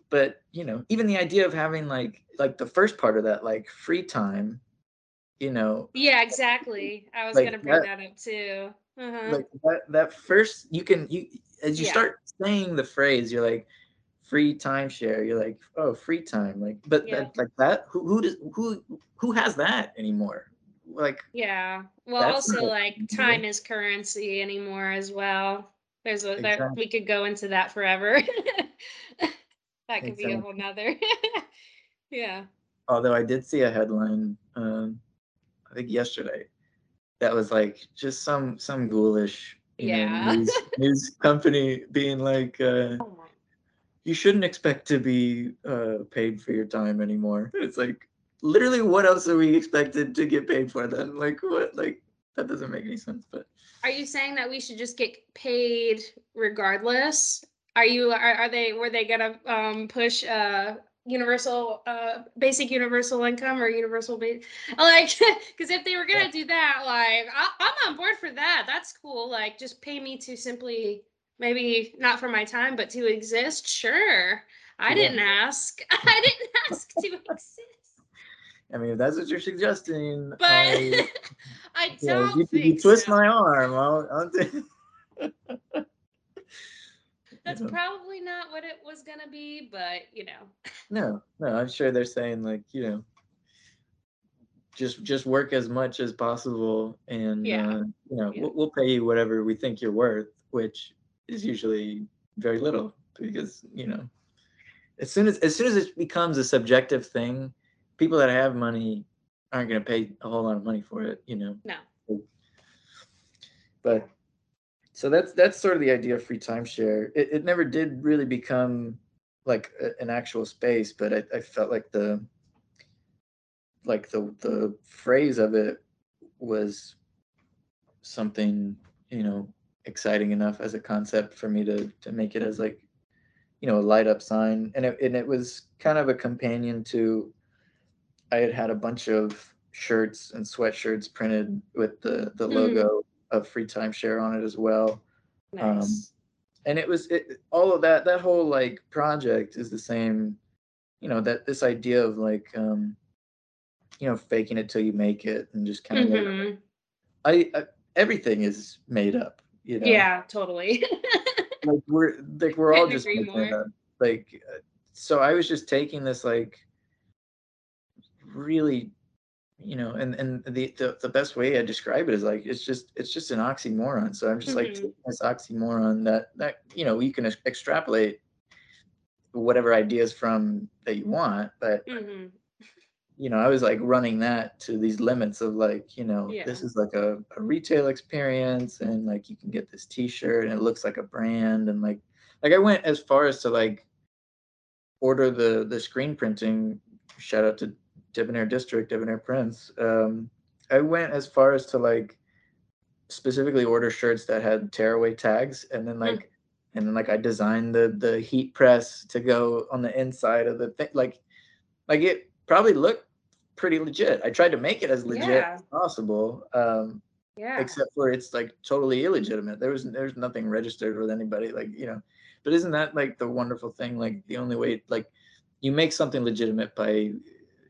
but you know even the idea of having like like the first part of that like free time you know Yeah, exactly. I was Like gonna bring that- that up too. Uh-huh. like that that first you can you as you Yeah. start saying the phrase you're like free timeshare you're like oh free time like but Yeah. that, like that who who does who who has that anymore like Yeah. Well, also like time is currency anymore as well. There's a there, we could go into that forever. that could be a whole nother. yeah. although i did see a headline um i think yesterday that was like just some some ghoulish you know, Yeah. news, news company being like uh Oh you shouldn't expect to be uh, paid for your time anymore. It's like literally, what else are we expected to get paid for then? Like what? Like that doesn't make any sense. But Are you saying that we should just get paid regardless? Are you are, are they were they gonna um push uh universal uh basic universal income or universal base like because if they were gonna Yeah. do that like I, i'm on board for that that's cool like just pay me to simply maybe not for my time but to exist sure i Yeah. didn't ask i didn't ask to exist I mean, if that's what you're suggesting, but I, i don't you, think you twist so. my arm. I'll, I'll t- that's know. probably not what it was gonna be but you know no, no. I'm sure they're saying like, you know, just just work as much as possible, and Yeah. uh, you know, Yeah. we'll, we'll pay you whatever we think you're worth, which is usually very little because you know, as soon as as soon as it becomes a subjective thing, people that have money aren't going to pay a whole lot of money for it. You know. no but so that's that's sort of the idea of free timeshare it, it never did really become like a, an actual space but I, I felt like the like the the phrase of it was something you know exciting enough as a concept for me to to make it as like you know a light up sign and it, and it was kind of a companion to i had had a bunch of shirts and sweatshirts printed with the the Mhm. logo of free timeshare on it as well. Um, nice. and it was it, all of that that whole like project is the same you know that this idea of like um you know faking it till you make it and just kind of Mhm. I, I everything is made up you know? Yeah totally. Like we're like we're all just making it up. like uh, so i was just taking this like really you know and and the, the the best way i describe it is like it's just it's just an oxymoron so i'm just like Mhm. taking this oxymoron that that you know you can ex- extrapolate whatever ideas from that you want but Mhm. you know i was like running that to these limits of like you know this is like a, a retail experience and like you can get this t-shirt and it looks like a brand and like like i went as far as to like order the the screen printing shout out to debonair district debonair prince um i went as far as to like specifically order shirts that had tearaway tags and then like and then like i designed the the heat press to go on the inside of the thing. Like like it probably looked pretty legit. I tried to make it as legit Yeah. as possible um yeah. except for it's like totally illegitimate. There was there's nothing registered with anybody like you know. But isn't that like the wonderful thing? Like the only way like you make something legitimate by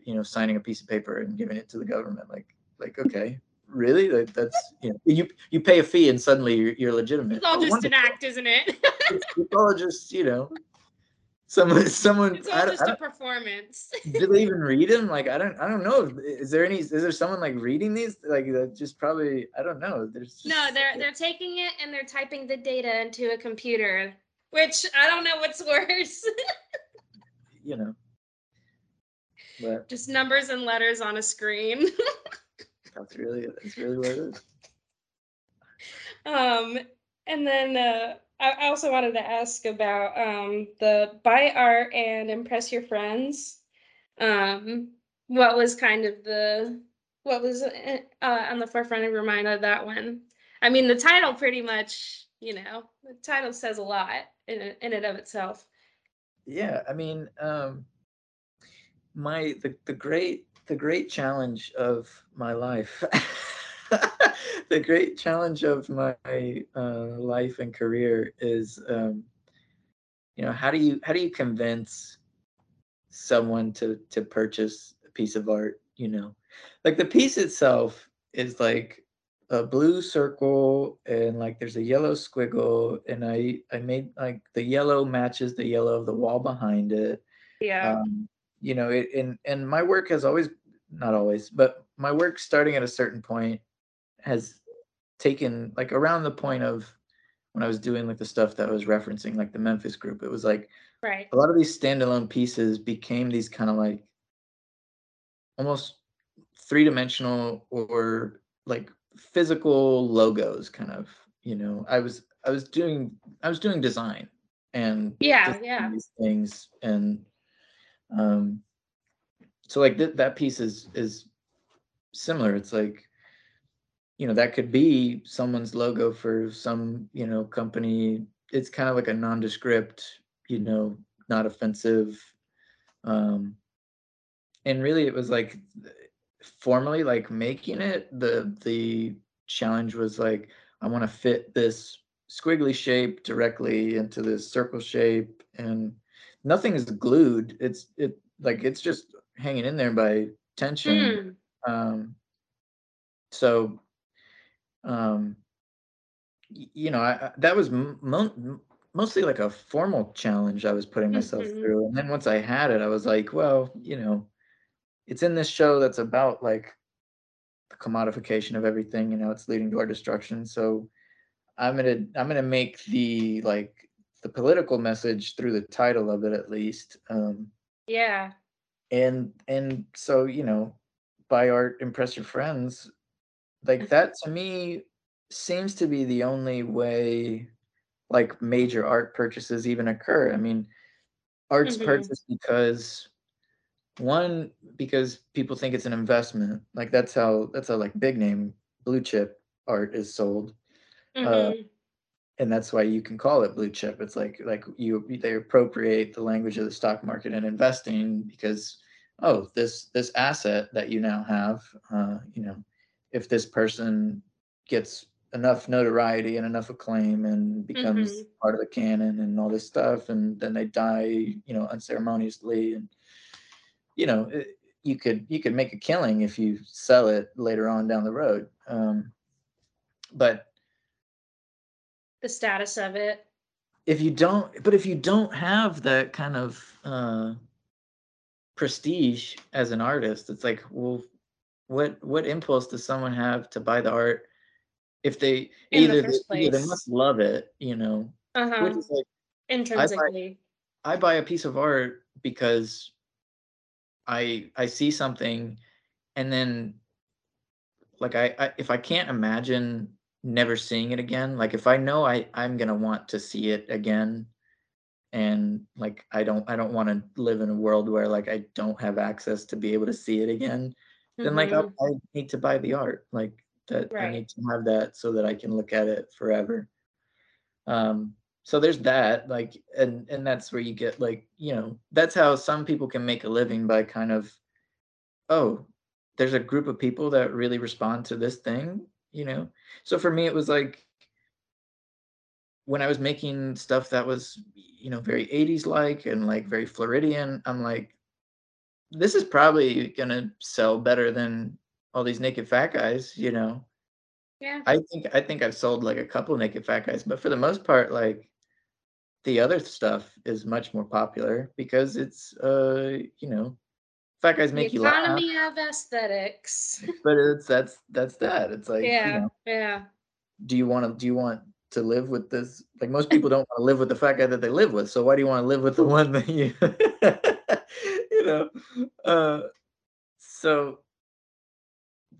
you know signing a piece of paper and giving it to the government like like okay really? Like that's you know you you pay a fee and suddenly you're, you're legitimate. It's all Oh, just an act isn't it? It's, it's all just you know someone someone it's I all don't- just I a performance. Do they even read them? Like i don't i don't know. Is there any is there someone like reading these? Like just probably i don't know. There's just, no they're they're taking it and they're typing the data into a computer which i don't know what's worse. You know but just numbers and letters on a screen that's really that's really what it is um and then uh I also wanted to ask about um the buy art and impress your friends. Um what was kind of the what was uh, uh, on the forefront of your mind of that one? I mean the title pretty much, you know, the title says a lot in in and of itself. yeah i mean um my the, the great the great challenge of my life the great challenge of my uh, life and career is um you know how do you how do you convince someone to to purchase a piece of art you know like the piece itself is like a blue circle and like there's a yellow squiggle and i i made like the yellow matches the yellow of the wall behind it Yeah. um you know it and and my work has always not always but my work starting at a certain point has taken like around the point of when i was doing like the stuff that I was referencing like the memphis group it was like right. a lot of these standalone pieces became these kind of like almost three-dimensional or like physical logos kind of you know i was i was doing i was doing design and Yeah, yeah. these things and um so like th- that piece is is similar it's like you know that could be someone's logo for some you know company it's kind of like a nondescript you know not offensive Um, and really, it was like formally like making it. The the challenge was like I want to fit this squiggly shape directly into this circle shape, and nothing is glued. It's it like it's just hanging in there by tension. Hmm. Um, so, um, you know, I, I- that was mo- mostly like a formal challenge I was putting myself Mhm. through. And then once I had it, I was like, well, you know, it's in this show that's about like the commodification of everything, you know, it's leading to our destruction. So I'm gonna I'm gonna make the like the political message through the title of it at least. Um, Yeah. and and so you know buy art impress your friends like that to me seems to be the only way like major art purchases even occur i mean art's Mhm. purchased because one because people think it's an investment like that's how that's how like big name blue chip art is sold Uh, Mhm. And that's why you can call it blue chip. It's like like you they appropriate the language of the stock market and investing because oh this this asset that you now have, uh, you know, if this person gets enough notoriety and enough acclaim and becomes Mhm. part of the canon and all this stuff, and then they die, you know, unceremoniously, and you know, it, you could you could make a killing if you sell it later on down the road. Um, but The status of it. if you don't but if you don't have that kind of uh prestige as an artist it's like well what what impulse does someone have to buy the art if they In the either first they, either they must love it you know Uh which huh. is like Intrinsically. i buy a piece of art because i i see something and then like I, I if i can't imagine never seeing it again like if i know i i'm gonna want to see it again and like i don't i don't want to live in a world where like i don't have access to be able to see it again then like I, Mhm. I need to buy the art like that i need to have that so that i can look at it forever um so there's that like and and that's where you get like you know that's how some people can make a living by kind of oh there's a group of people that really respond to this thing you know so for me it was like when i was making stuff that was you know very 80s like and like very floridian i'm like this is probably gonna sell better than all these naked fat guys you know Yeah. i think i think i've sold like a couple naked fat guys but for the most part like the other stuff is much more popular because it's uh you know fat guys The make you laugh economy of aesthetics. but it's that's that's that it's like you yeah. know Yeah. do you want to do you want to live with this like most people don't want to live with the fat guy that they live with so why do you want to live with the one that you you know uh so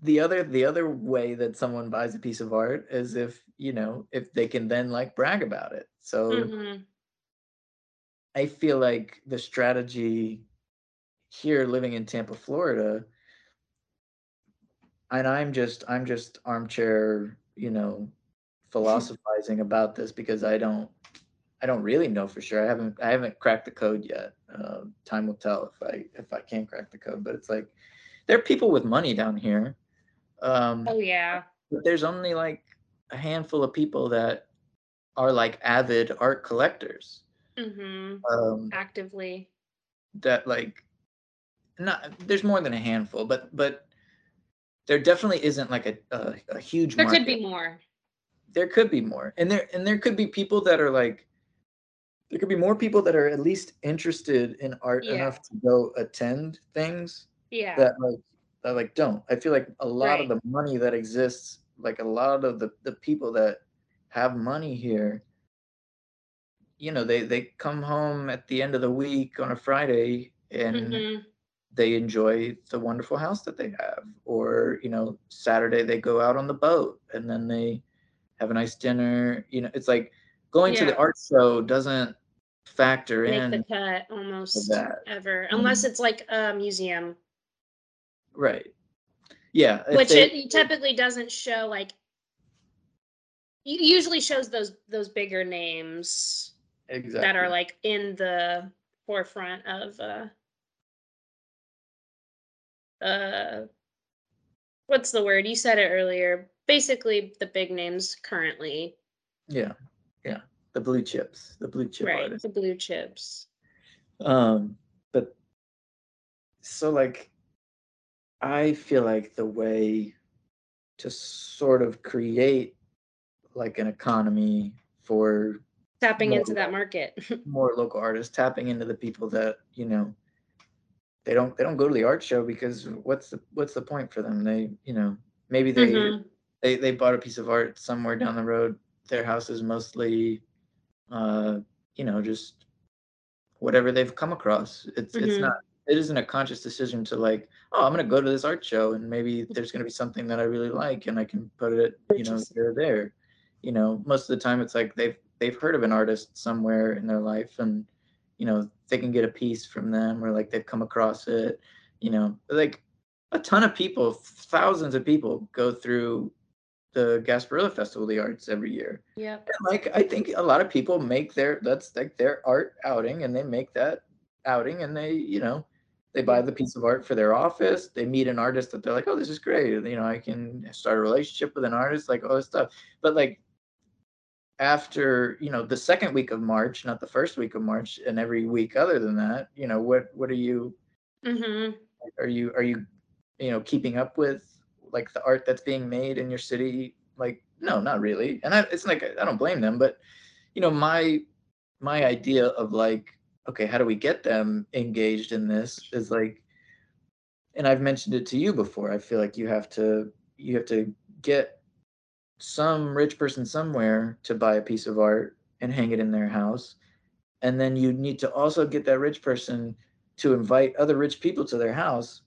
the other the other way that someone buys a piece of art is if you know if they can then like brag about it so Mhm. i feel like the strategy here living in tampa florida and i'm just i'm just armchair you know philosophizing about this because i don't i don't really know for sure i haven't i haven't cracked the code yet uh, time will tell if i if i can crack the code but it's like there are people with money down here um Oh yeah. but there's only like a handful of people that are like avid art collectors Mm-hmm. um Actively. that like not there's more than a handful but but there definitely isn't like a a, a huge There market could be more. there could be more and there and there could be people that are like there could be more people that are at least interested in art Yeah. enough to go attend things Yeah. that like that like don't i feel like a lot of the money that exists like a lot of the the people that have money here you know they they come home at the end of the week on a friday and Mhm. They enjoy the wonderful house that they have. Or you know saturday they go out on the boat and then they have a nice dinner you know it's like going to the art show doesn't factor Make in the cut almost ever, unless Mhm. it's like a museum, right. Yeah which they- it typically doesn't show like. u- Usually shows those those bigger names exactly that are like in the forefront of uh uh what's the word? You said it earlier. Basically the big names currently. Yeah. Yeah. The blue chips, the blue chip right. artists. The blue chips. Um, but so like I feel like the way to sort of create like an economy for Tapping More into that market. more local artists, tapping into the people that, you know, they don't they don't go to the art show because what's the what's the point for them? They, you know, maybe they Mhm. they they bought a piece of art somewhere down the road. Their house is mostly uh, you know, just whatever they've come across. It's it's Mhm. not it isn't a conscious decision to like, oh, I'm gonna go to this art show and maybe there's gonna be something that I really like and I can put it, you know, Purchase it. here there. You know, most of the time it's like they've they've heard of an artist somewhere in their life and you know, they can get a piece from them or like they've come across it, you know, like a ton of people, thousands of people go through the Gasparilla Festival of the Arts every year. yeah And, like I think a lot of people make their that's like their art outing and they make that outing and they, you know, they buy the piece of art for their office. They meet an artist that they're like, oh, this is great. You know, I can start a relationship with an artist, like all this stuff. But like after, you know, the second week of March, not the first week of March, and every week other than that, you know, what what are you Mhm. are you are you you know keeping up with like the art that's being made in your city like no not really and I, it's like i don't blame them but you know my my idea of like okay how do we get them engaged in this is like and i've mentioned it to you before i feel like you have to you have to get some rich person somewhere to buy a piece of art and hang it in their house and then you need to also get that rich person to invite other rich people to their house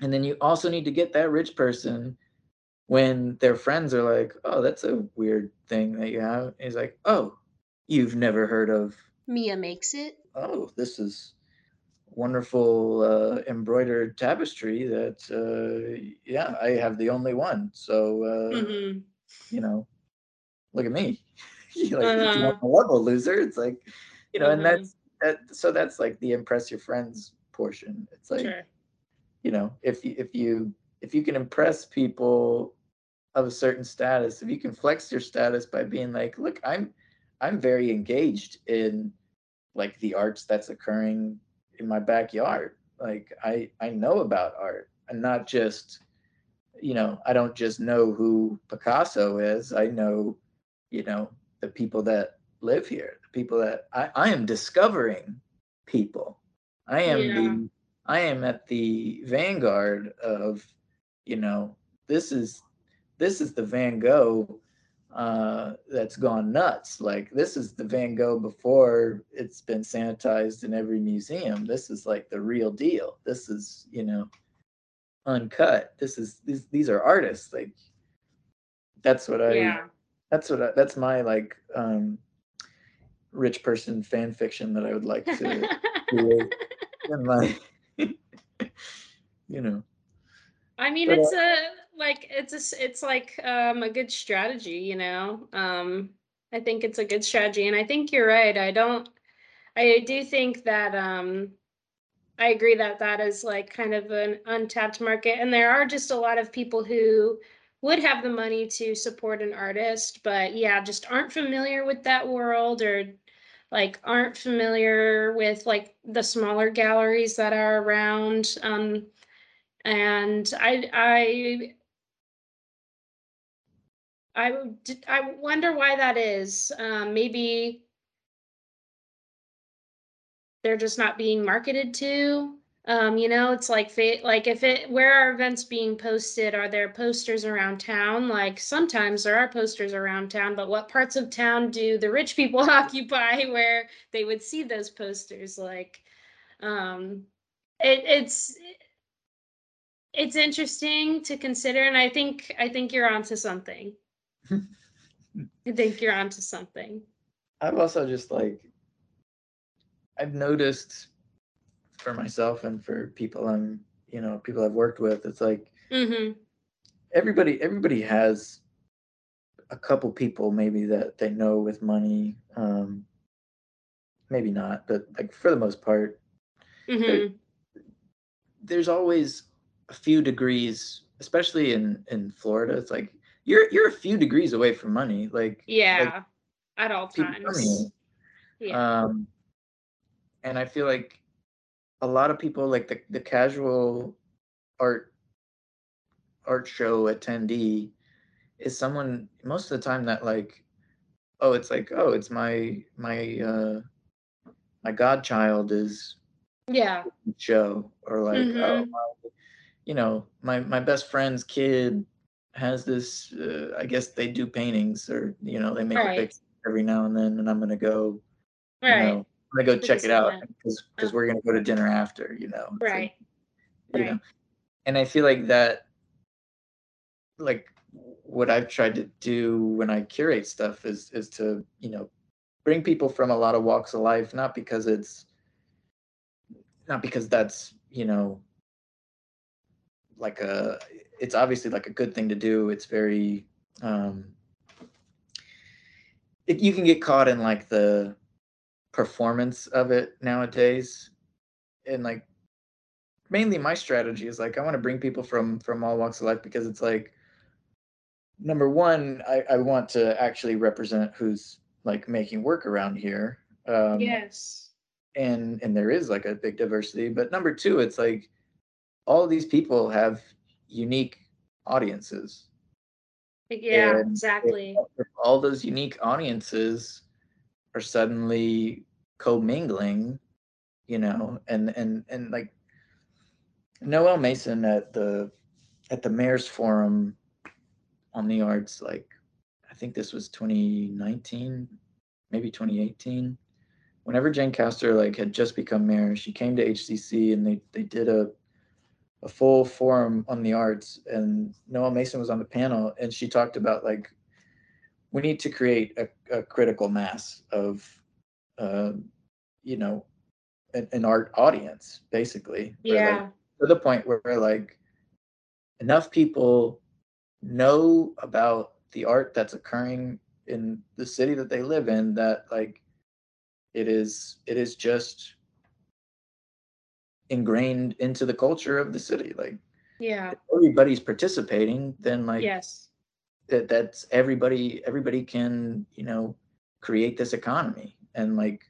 and then you also need to get that rich person when their friends are like oh that's a weird thing that you have and he's like oh you've never heard of Mia makes it. oh this is wonderful uh, embroidered tapestry that uh, yeah i have the only one so uh, Mhm. You know look at me you like Uh-huh. you want the level loser it's like you know and Uh-huh. that's that so that's like the impress your friends portion it's like Sure. you know if you if you if you can impress people of a certain status if you can flex your status by being like look i'm i'm very engaged in like the arts that's occurring in my backyard like i i know about art and not just you know i don't just know who picasso is i know you know the people that live here the people that i i am discovering people. I am Yeah. the i am at the vanguard of you know this is this is the van gogh uh that's gone nuts. Like this is the van gogh before it's been sanitized in every museum. This is like the real deal. This is you know uncut this is these these are artists like that's what i Yeah. that's what I, that's my like um rich person fan fiction that i would like to create in my you know I mean, But, uh, it's a like it's a, it's like um a good strategy, you know. Um, I think it's a good strategy, and I think you're right. I don't. I do think that um, I agree that that is like kind of an untapped market, and there are just a lot of people who would have the money to support an artist, but yeah, just aren't familiar with that world or like aren't familiar with like the smaller galleries that are around. Um, and I I I I wonder why that is. Um, maybe they're just not being marketed to. Um, you know, it's like like if it where are events being posted? Are there posters around town? Like sometimes there are posters around town, but what parts of town do the rich people occupy where they would see those posters? Like, um, it, it's it's interesting to consider, and I think I think you're onto something. I think you're onto something. I'm also just like I've noticed for myself and for people I'm you know people I've worked with it's like Mm-hmm. everybody everybody has a couple people maybe that they know with money um maybe not but like for the most part Mm-hmm. there's always a few degrees, especially in in Florida. It's like you're you're a few degrees away from money. Like Yeah. At all times. Yeah. Um, and I feel like a lot of people like the the casual art art show attendee is someone most of the time that like oh it's like oh it's my my uh my godchild is Yeah. show or like oh Mhm. my, you know my my best friend's kid has this uh, i guess they do paintings or you know they make a picture every now and then and i'm gonna go you Right. know i'm gonna go check it out because because Uh. we're gonna go to dinner after you know? Like, Right. you know. And i feel like that like what i've tried to do when i curate stuff is is to you know bring people from a lot of walks of life not because it's not because that's you know like a it's obviously like a good thing to do. It's very um it, you can get caught in like the performance of it nowadays and like mainly my strategy is like i want to bring people from from all walks of life because it's like number one i i want to actually represent who's like making work around here um Yes. and and there is like a big diversity but number two it's like all these people have unique audiences Yeah, and exactly. all those unique audiences are suddenly commingling you know and and and like noel mason at the at the mayor's forum on the arts like i think this was 2019 maybe 2018 whenever Jane Castor like had just become mayor, she came to HCC and they they did a a full forum on the arts and Noah Mason was on the panel and she talked about like we need to create a, a critical mass of uh, you know an, an art audience basically where, like, to the point where like enough people know about the art that's occurring in the city that they live in that like it is it is just ingrained into the culture of the city like Yeah. if everybody's participating then like Yes. That that's everybody everybody can you know create this economy. And like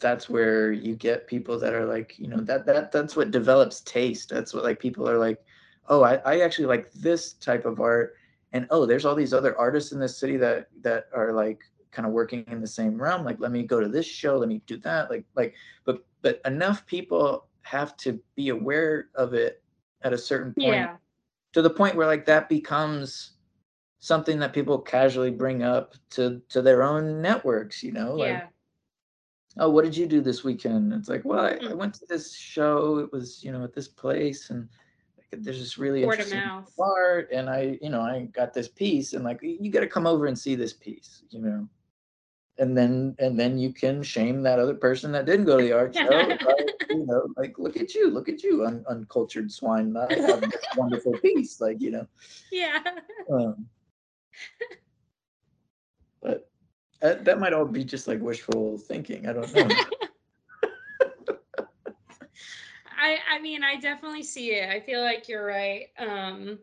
that's where you get people that are like you know that that that's what develops taste. That's what like people are like oh i, I actually like this type of art. And oh there's all these other artists in this city that that are like kind of working in the same realm. Like let me go to this show. Let me do that. Like like but but enough people have to be aware of it at a certain point Yeah. to the point where like that becomes something that people casually bring up to to their own networks you know like Yeah. oh what did you do this weekend it's like well I, I Mm. went to this show it was you know at this place and like, there's this really Word interesting art and i you know i got this piece and like you got to come over and see this piece you know and then and then you can shame that other person that didn't go to the art show you know like look at you look at you un- uncultured swine i have this wonderful piece like you know Yeah. um, but that, that might all be just like wishful thinking. I don't know. I I mean, I definitely see it. I feel like you're right. Um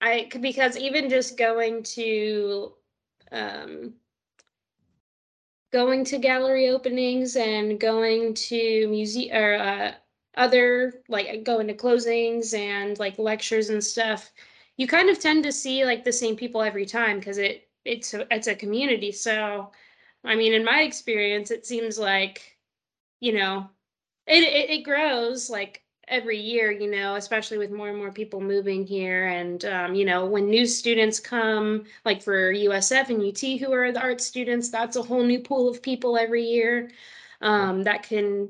I because even just going to um going to gallery openings and going to museum or uh, other like going to closings and like lectures and stuff you kind of tend to see like the same people every time because it it's a, it's a community. So i mean in my experience it seems like you know it, it it grows like every year you know especially with more and more people moving here. And um, you know when new students come like for usf and ut who are the art students that's a whole new pool of people every year um, that can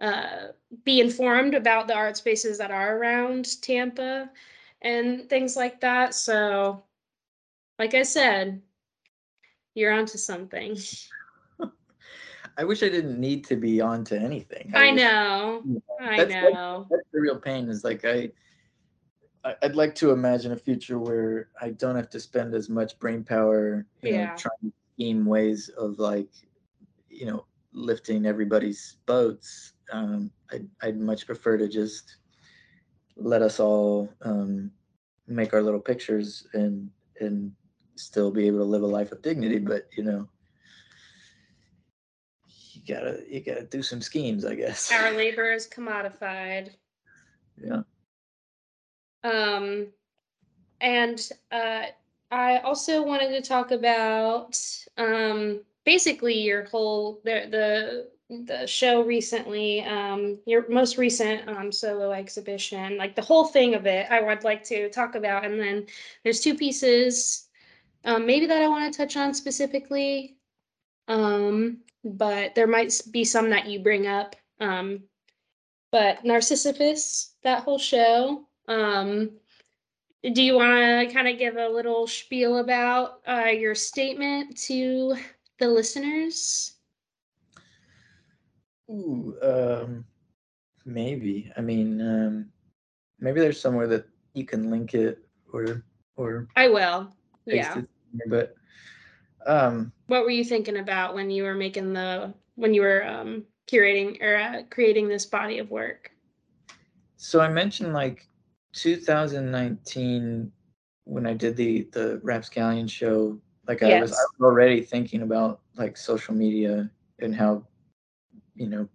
uh, be informed about the art spaces that are around tampa and things like that so like i said you're onto something I wish I didn't need to be on to anything. i wish- know Yeah, i that's- that's- know That's the real pain. Is like I, I- I'd like to imagine a future where I don't have to spend as much brain power, you know, Yeah. trying to scheme ways of like, you know, lifting everybody's boats um, I'd, I'd much prefer to just let us all um, make our little pictures and and still be able to live a life of dignity. But you know, you gotta you gotta do some schemes, I guess. Our labor is commodified. Yeah. Um, and uh, I also wanted to talk about um, basically your whole the the the show recently, um, your most recent um, solo exhibition, like the whole thing of it. I would like to talk about, and then there's two pieces, um, maybe that I want to touch on specifically, um, but there might be some that you bring up. Um, but Narcysiphus, that whole show. Um, do you want to kind of give a little spiel about uh, your statement to the listeners? Ooh, um, maybe. I mean, um, maybe there's somewhere that you can link it or or I will. Yeah. But um, What were you thinking about when you were making the when you were um, curating or uh, creating this body of work? so I mentioned like 2019 when I did the the Rapscallion show. Like I was, I was already thinking about like social media and how you know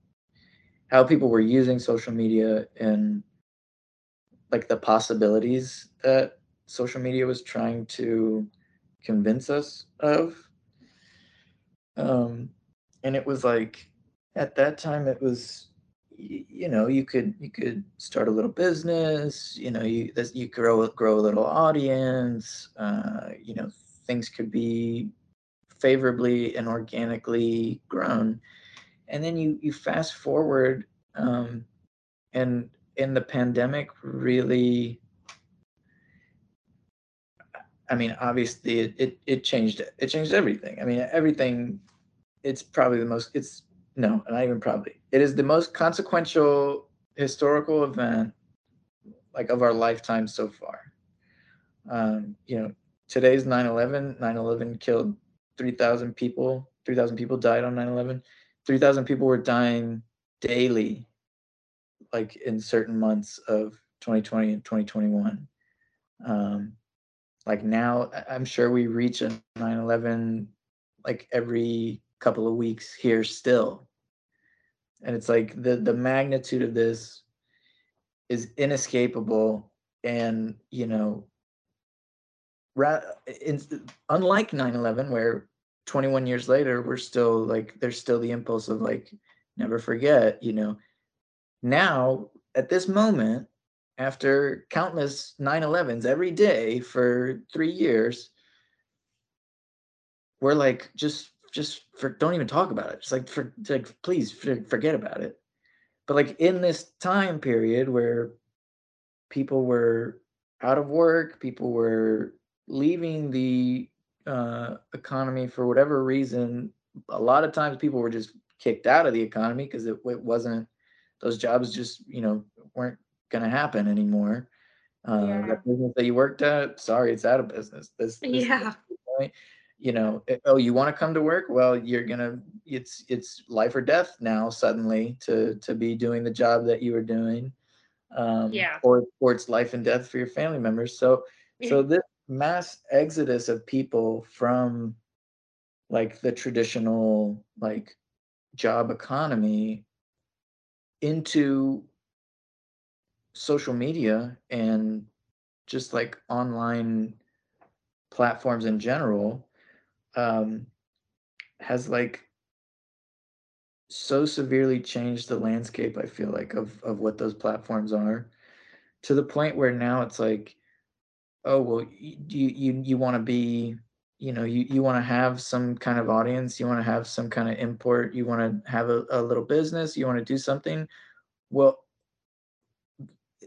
how people were using social media and like the possibilities that social media was trying to convince us of. Um and it was like at that time it was you know you could you could start a little business you know you this, you grow grow a little audience uh you know things could be favorably and organically grown and then you you fast forward um and in the pandemic really i mean obviously it, it it changed it changed everything. I mean everything it's probably the most it's no not even probably. It is the most consequential historical event like of our lifetime so far. Um you know today's 9-11 9-11 killed 3000 people 3000 people died on 9-11 3000 people were dying daily like in certain months of 2020 and 2021 um like now i'm sure we reach a 9-11 like every couple of weeks here still. And it's like the the magnitude of this is inescapable and you know ra- in, unlike 9-11 where 21 years later we're still like there's still the impulse of like never forget you know. Now at this moment after countless 9-11s every day for three years we're like just just for don't even talk about it. Just like for like please for, forget about it. But like in this time period where people were out of work people were leaving the uh, economy for whatever reason a lot of times people were just kicked out of the economy because it, it wasn't those jobs just you know weren't going to happen anymore uh, Yeah. that business that you worked at sorry it's out of business this, this Yeah. you know eh, oh you want to come to work well you're gonna it's it's life or death now suddenly to to be doing the job that you were doing um Yeah. or or it's life and death for your family members so so this mass exodus of people from like the traditional like job economy into social media and just like online platforms in general um has like so severely changed the landscape i feel like of of what those platforms are to the point where now it's like oh well you you you want to be you know you you want to have some kind of audience you want to have some kind of import you want to have a, a little business you want to do something? Well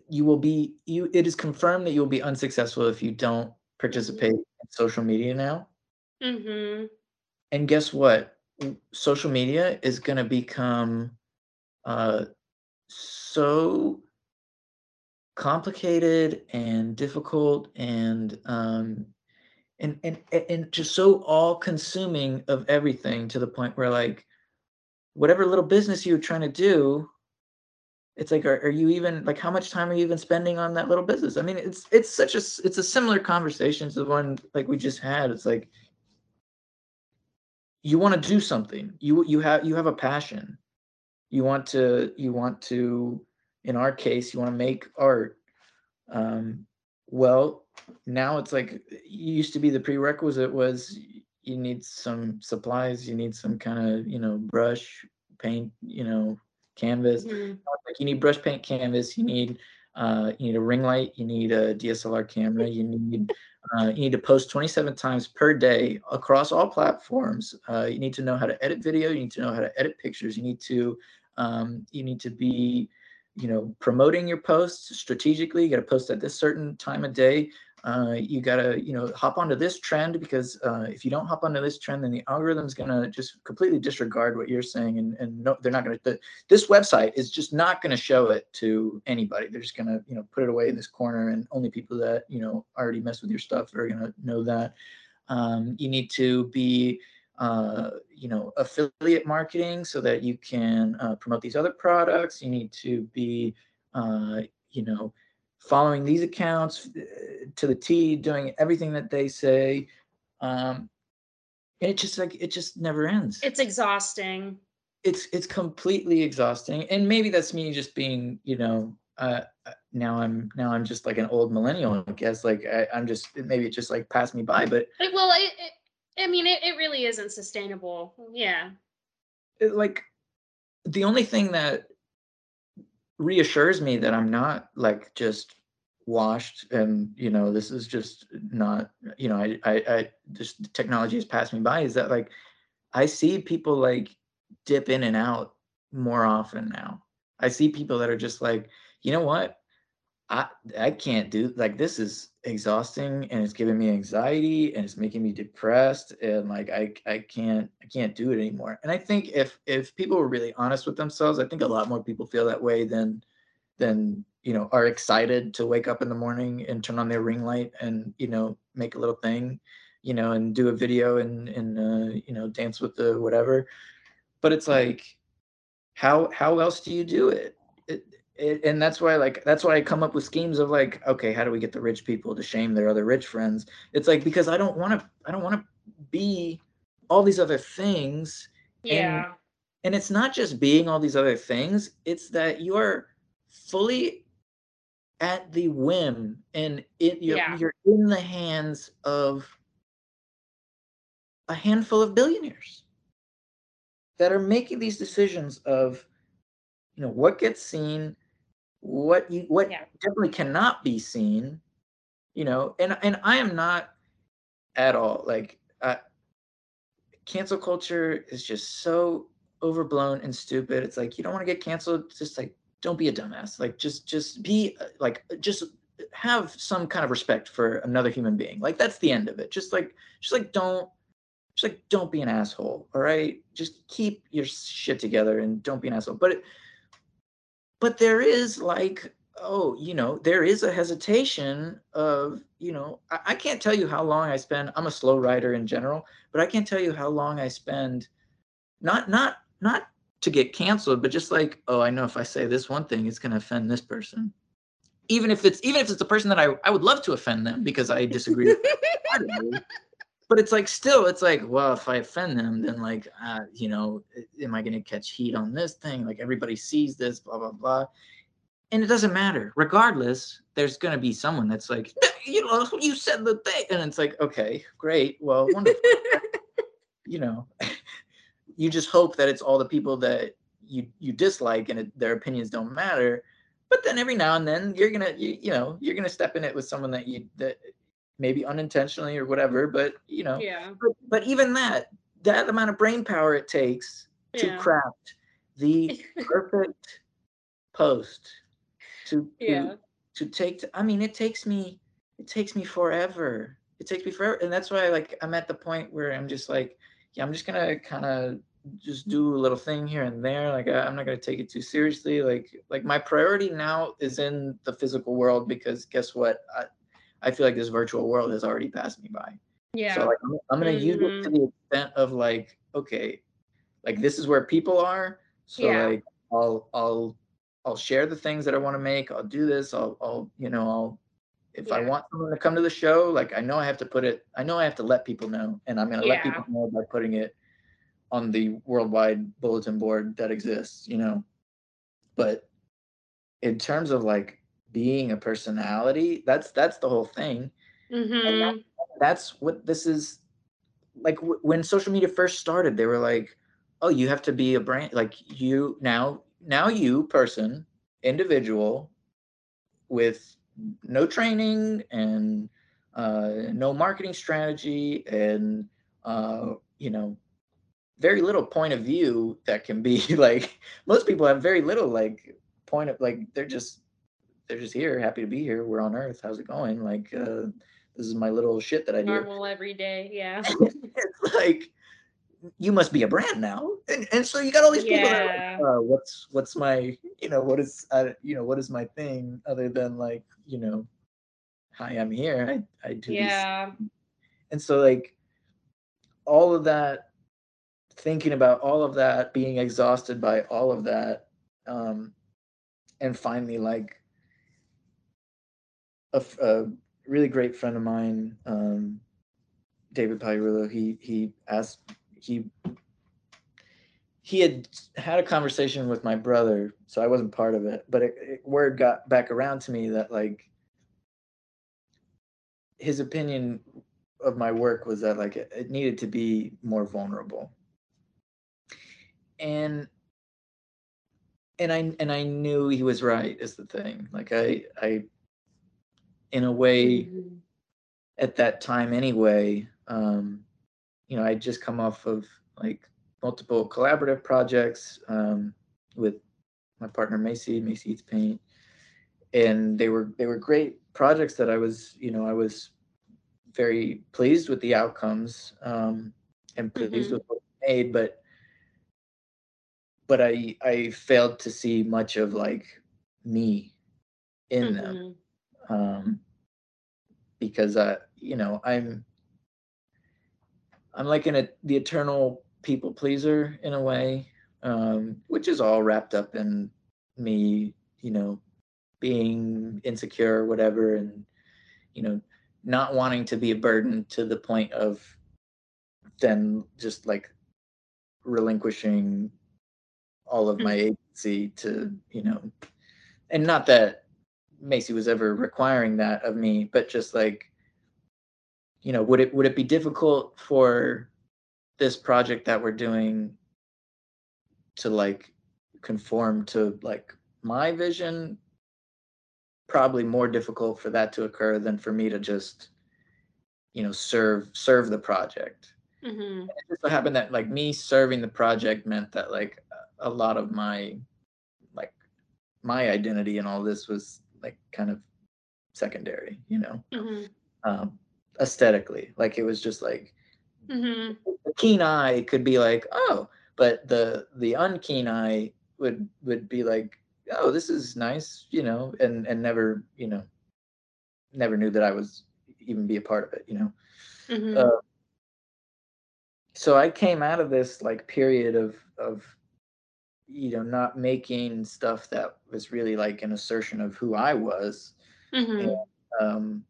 you will be you it is confirmed that you'll be unsuccessful if you don't participate in social media now. Mm-hmm. and guess what? Social media is going to become uh so complicated and difficult and um and and and just so all consuming of everything to the point where like whatever little business you're trying to do it's like are, are you even like how much time are you even spending on that little business? I mean it's it's such a it's a similar conversation to the one like we just had. It's like you want to do something. You you have you have a passion. You want to you want to in our case you want to make art um well now it's like it used to be the prerequisite was you need some supplies you need some kind of you know brush paint you know canvas Mhm. like you need brush paint canvas you need uh, you need a ring light you need a dslr camera you need uh, you need to post 27 times per day across all platforms uh, you need to know how to edit video you need to know how to edit pictures you need to um, you need to be you know promoting your posts strategically you got to post at this certain time of day uh, you gotta you know hop onto this trend because uh, if you don't hop onto this trend then the algorithm's gonna just completely disregard what you're saying and, and no they're not gonna the, this website is just not gonna show it to anybody. They're just gonna you know put it away in this corner and only people that you know already mess with your stuff are gonna know that. Um, you need to be uh, you know affiliate marketing so that you can uh, promote these other products you need to be uh, you know following these accounts uh, to the T, doing everything that they say. Um, and it just like it just never ends. It's exhausting. it's it's completely exhausting, and maybe that's me just being, you know, uh, uh, now I'm now I'm just like an old millennial. I guess like I, I'm just maybe it just like passed me by, but well, it, it, I mean, it, it really isn't sustainable. Yeah. it, like the only thing that reassures me that I'm not like just washed and you know this is just not you know I I, I just technology has passed me by is that like I see people like dip in and out more often now. I see people that are just like, you know what? I I can't do like this is exhausting and it's giving me anxiety and it's making me depressed and like I I can't I can't do it anymore. And I think if if people were really honest with themselves, I think a lot more people feel that way than than you know are excited to wake up in the morning and turn on their ring light and you know make a little thing, you know, and do a video and and uh, you know dance with the whatever. But it's like how how else do you do it? it, it and that's why like that's why I come up with schemes of like okay how do we get the rich people to shame their other rich friends it's like because I don't want to I don't want to be all these other things Yeah. and it's not just being all these other things it's that you're fully at the whim and it you're, Yeah. you're in the hands of a handful of billionaires that are making these decisions of you know what gets seen what you what Yeah. definitely cannot be seen you know and and i am not at all like uh, cancel culture is just so overblown and stupid. It's like you don't want to get canceled just like don't be a dumbass. Like just just be uh, like just have some kind of respect for another human being. Like that's the end of it. Just like just like don't just like don't be an asshole all right? Just keep your shit together and don't be an asshole. But it, but there is like oh you know there is a hesitation of you know I, I can't tell you how long i spend i'm a slow writer in general but i can't tell you how long i spend not not not to get canceled but just like oh i know if i say this one thing it's going to offend this person even if it's even if it's a person that i, I would love to offend them because i disagree with. but it's like still it's like well if i offend them then like uh, you know am i going to catch heat on this thing? Like everybody sees this blah blah blah. And it doesn't matter. Regardless there's going to be someone that's like you know you said the thing. And it's like okay great. Well wonderful. You know you just hope that it's all the people that you you dislike and it, their opinions don't matter. But then every now and then you're gonna you, you know you're gonna step in it with someone that you that maybe unintentionally or whatever but you know Yeah. but, but even that that amount of brain power it takes to craft the perfect post to to, Yeah. to take to, i mean it takes me it takes me forever it takes me forever and that's why like i'm at the point where i'm just like yeah i'm just gonna kind of just do a little thing here and there like I, i'm not gonna take it too seriously like like my priority now is in the physical world because guess what i i feel like this virtual world has already passed me by Yeah. so like I'm, I'm gonna use it to mm-hmm. the extent of like, okay, like this is where people are. So Yeah. like I'll I'll I'll share the things that I want to make. I'll do this. I'll, I'll, you know, I'll, if I want someone to come to the show, like I know I have to put it, I know I have to let people know, and I'm going to let people know by putting it on the worldwide bulletin board that exists, you know. But in terms of like being a personality, that's that's the whole thing. Mhm. That's what this is like w- when social media first started, they were like, "Oh, you have to be a brand like you now now you person, individual with no training and uh, no marketing strategy and uh, you know very little point of view that can be like most people have very little like point of like they're just they're just here happy to be here we're on earth how's it going like uh this is my little shit that i do Normal every day. Yeah. it's like you must be a brand now and, and so you got all these people that are Yeah. like, uh, what's what's my you know what is uh, you know what is my thing other than like you know hi i'm here i, I do these Yeah. and so like all of that thinking about all of that being exhausted by all of that um and finally like a, a really great friend of mine um david Pagliarulo, he he asked he he had had a conversation with my brother so i wasn't part of it but it, it, word got back around to me that like his opinion of my work was that like it, it needed to be more vulnerable. And and i and i knew he was right is the thing. Like i i in a way Mhm. at that time anyway um you know i just come off of like multiple collaborative projects um with my partner macy macy eats paint and they were they were great projects that i was you know i was very pleased with the outcomes um and pleased Mhm. with what we made but but i i failed to see much of like me in them Mhm. Um because uh you know i'm i'm like an the eternal people pleaser in a way um which is all wrapped up in me you know being insecure or whatever and you know not wanting to be a burden to the point of then just like relinquishing all of my agency to you know and not that macy was ever requiring that of me but just like you know would it would it be difficult for this project that we're doing to like conform to like my vision probably more difficult for that to occur than for me to just you know serve serve the project Mhm. it just so happened that like me serving the project meant that like a lot of my like my identity and all this was like kind of secondary you know Mhm. um aesthetically like it was just like Mhm. the keen eye could be like oh but the the unkeen eye would would be like oh this is nice you know and and never you know never knew that i was even be a part of it you know Mhm. uh, so i came out of this like period of of you know not making stuff that was really like an assertion of who i was Mhm. um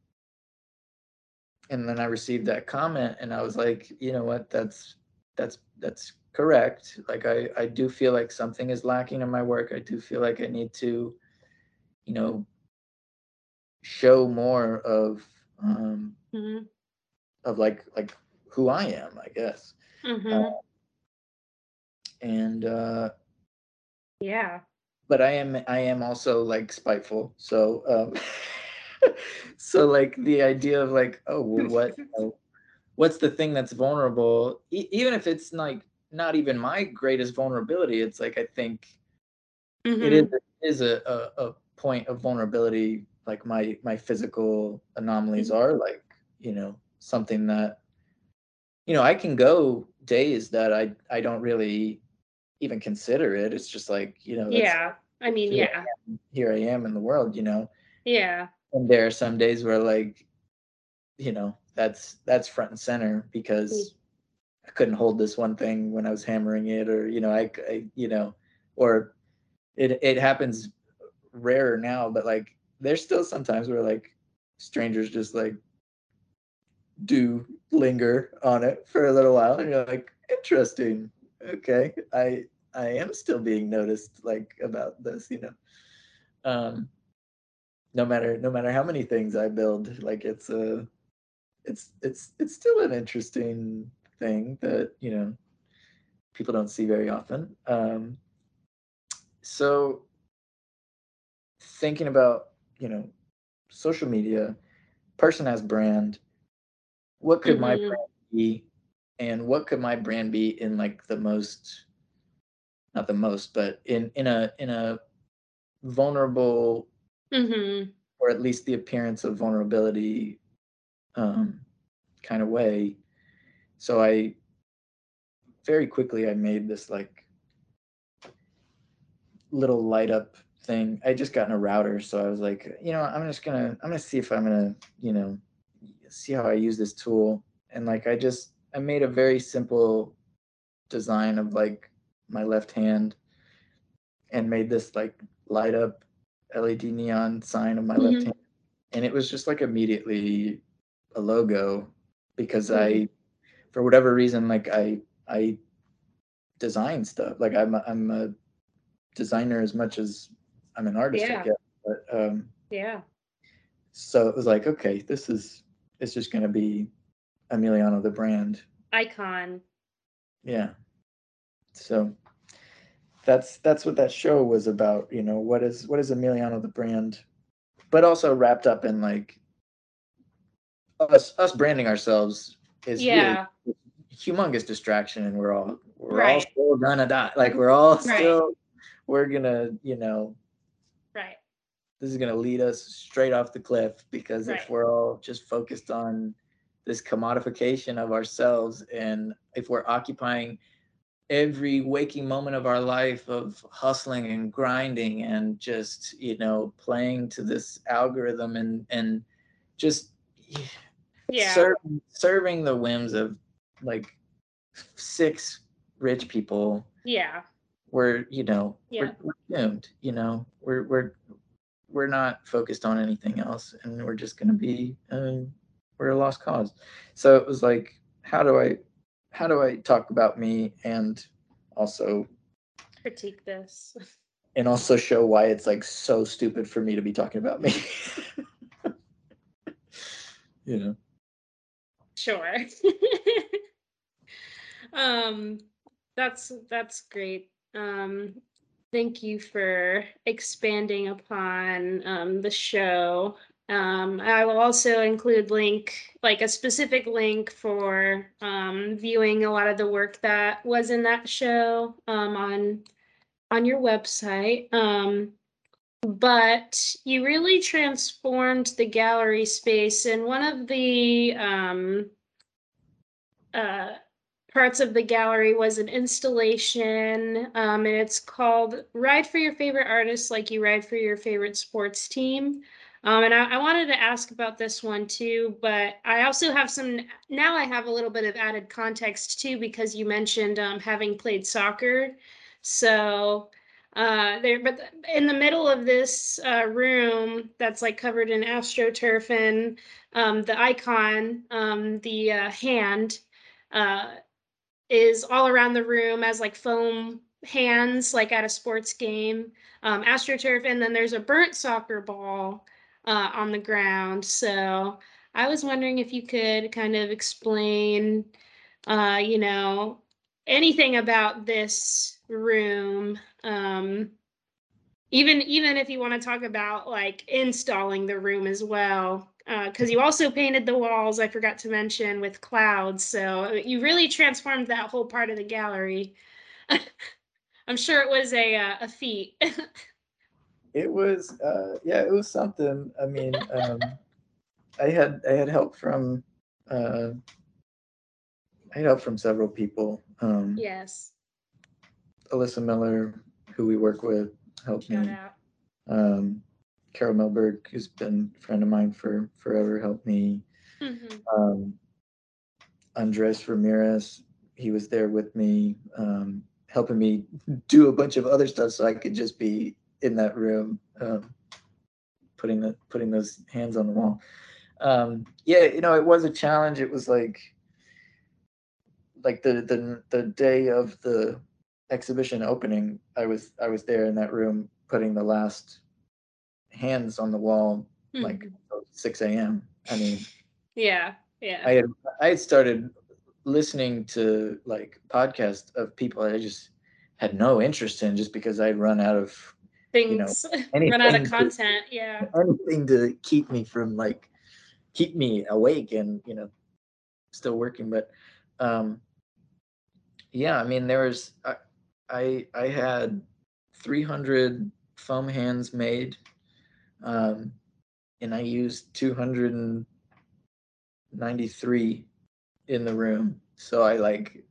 and then i received that comment and i was like you know what that's that's that's correct like i i do feel like something is lacking in my work i do feel like i need to you know show more of um Mhm. of like like who i am i guess Mhm. and uh Yeah. but I am I am also like spiteful. So um so like the idea of like oh well what you know, what's the thing that's vulnerable e- even if it's like not even my greatest vulnerability it's like I think it is it is a, a a point of vulnerability like my my physical anomalies Mhm. are like you know something that you know I can go days that I I don't really even consider it it's just like you know Yeah. I mean, who I yeah. here I am in the world, you know. Yeah. And there are some days where like, you know, that's that's front and center because I couldn't hold this one thing when I was hammering it, or you know, I, I you know, or it it happens rarer now, but like there's still sometimes where like strangers just like do linger on it for a little while and you're like interesting okay. I i am still being noticed like about this you know. Um no matter no matter how many things i build like it's a it's it's it's still an interesting thing that you know people don't see very often. Um so thinking about you know social media person as brand. What could my Mhm. brand be and what could my brand be in like the most not the most but in in a in a vulnerable Mm-hmm. or at least the appearance of vulnerability um kind of way. So i very quickly i made this like little light up thing. I just gotten a router so i was like you know i'm just gonna i'm gonna see if i'm gonna you know see how i use this tool. And like i just i made a very simple design of like my left hand and made this like light up led neon sign of my left Mhm. hand and it was just like immediately a logo because Mhm. i for whatever reason like i i design stuff like i'm a, i'm a designer as much as i'm an artist Yeah. i guess but um Yeah. so it was like okay this is it's just going to be emiliano the brand Icon. yeah so that's that's what that show was about you know what is what is emiliano the brand but also wrapped up in like us us branding ourselves is Yeah. really humongous distraction and we're all we're all still gonna die like we're all still we're gonna you know Right. this is to lead us straight off the cliff because if we're all just focused on this commodification of ourselves and if we're occupying every waking moment of our life of hustling and grinding and just you know playing to this algorithm and and just Yeah. serving serving the whims of like six rich people Yeah. we're you know Yeah. we're, we're doomed you know we're we're we're not focused on anything else and we're just going to be um, we're a lost cause so it was like how do i how do i talk about me and also Critique this. and also show why it's like so stupid for me to be talking about me you know Sure. um that's that's great. Um thank you for expanding upon um the show. Um I will also include link like a specific link for um viewing a lot of the work that was in that show um on on your website. Um but you really transformed the gallery space and one of the um uh, parts of the gallery was an installation, um, and it's called "Ride for Your Favorite Artist Like You Ride for Your Favorite Sports Team." Um, and I, I wanted to ask about this one too, but I also have some. Now I have a little bit of added context too because you mentioned um, having played soccer, so. Uh, there, but in the middle of this uh, room that's like covered in astroturf and um, the icon, um, the uh, hand, uh, is all around the room as like foam hands, like at a sports game, um, astroturf, and then there's a burnt soccer ball uh, on the ground. So I was wondering if you could kind of explain, uh, you know, anything about this room. Um, even even if you want to talk about like installing the room as well because you also painted the walls i forgot to mention with clouds so you really transformed that whole part of the gallery i'm sure it was a uh, a feat it was uh yeah it was something. I mean um i had i had help from uh i had help from several people. Um yes. Alyssa miller who we work with helped shout me out. Um carol melberg who's been a friend of mine for forever helped me. Mhm. um andres ramirez he was there with me um helping me do a bunch of other stuff so i could just be in that room, um, putting the putting those hands on the wall. Um, yeah, you know, it was a challenge. It was like like the the the day of the exhibition opening. I was I was there in that room putting the last hands on the wall like Mhm. 6 a.m. I mean, yeah, yeah. I had I had started listening to like podcasts of people I just had no interest in just because I'd run out of Things know, run out of to- content. Yeah. anything to keep me from like keep me awake and you know still working but um yeah i mean there was i i, I had 300 foam hands made um and i used 293 in the room so i like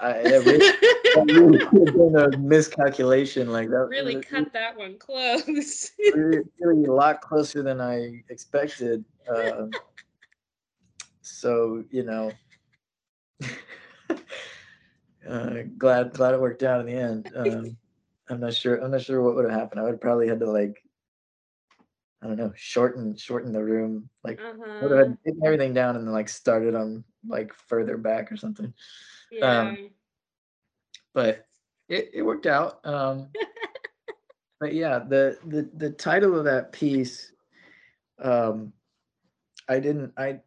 I, that really, that really could have been a miscalculation like that really was- cut that one close. really, really a lot closer than I expected. Um, so you know, uh, glad glad it worked out in the end. Um, I'm not sure. I'm not sure what would have happened. I would probably had to like, I don't know, shorten shorten the room. Like, I would have uh-huh. taken everything down and then like started on like further back or something. Yeah. but it, it worked out. Um, but yeah, the, the the title of that piece, um, I didn't I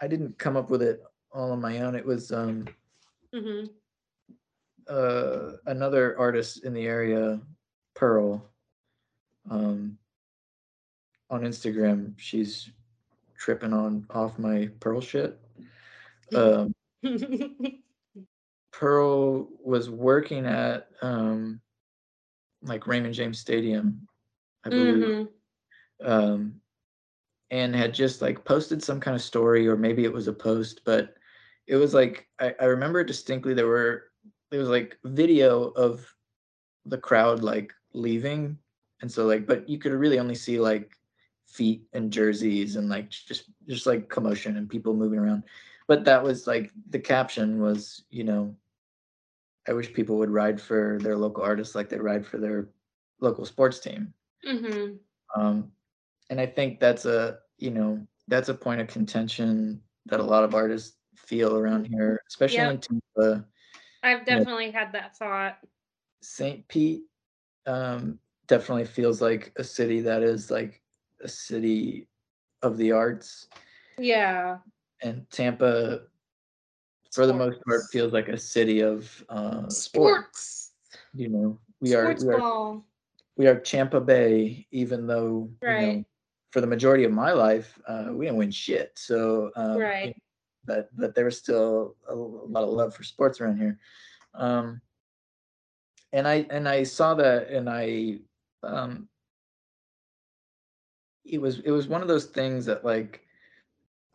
I didn't come up with it all on my own. It was um, hmm uh, another artist in the area, Pearl, um, on Instagram. She's tripping on off my Pearl shit. Um, Pearl was working at um, like Raymond James Stadium, I believe, hmm um, and had just like posted some kind of story, or maybe it was a post, but it was like I, I remember distinctly there were there was like video of the crowd like leaving, and so like, but you could really only see like feet and jerseys and like just just like commotion and people moving around. But that was like the caption was you know i wish people would ride for their local artists like they ride for their local sports team hmm um and i think that's a you know that's a point of contention that a lot of artists feel around here especially Yep. in Tampa. I've definitely had that thought. st pete um definitely feels like a city that is like a city of the arts Yeah. and tampa for the most part feels like a city of uh sports Sports. you know we are we are we are Champa Bay, even though you know Right. for the majority of my life uh, we didn't win shit. So um, you Right. know, but but there was still a lot of love for sports around here, um, and I and I saw that and I um, it was it was one of those things that like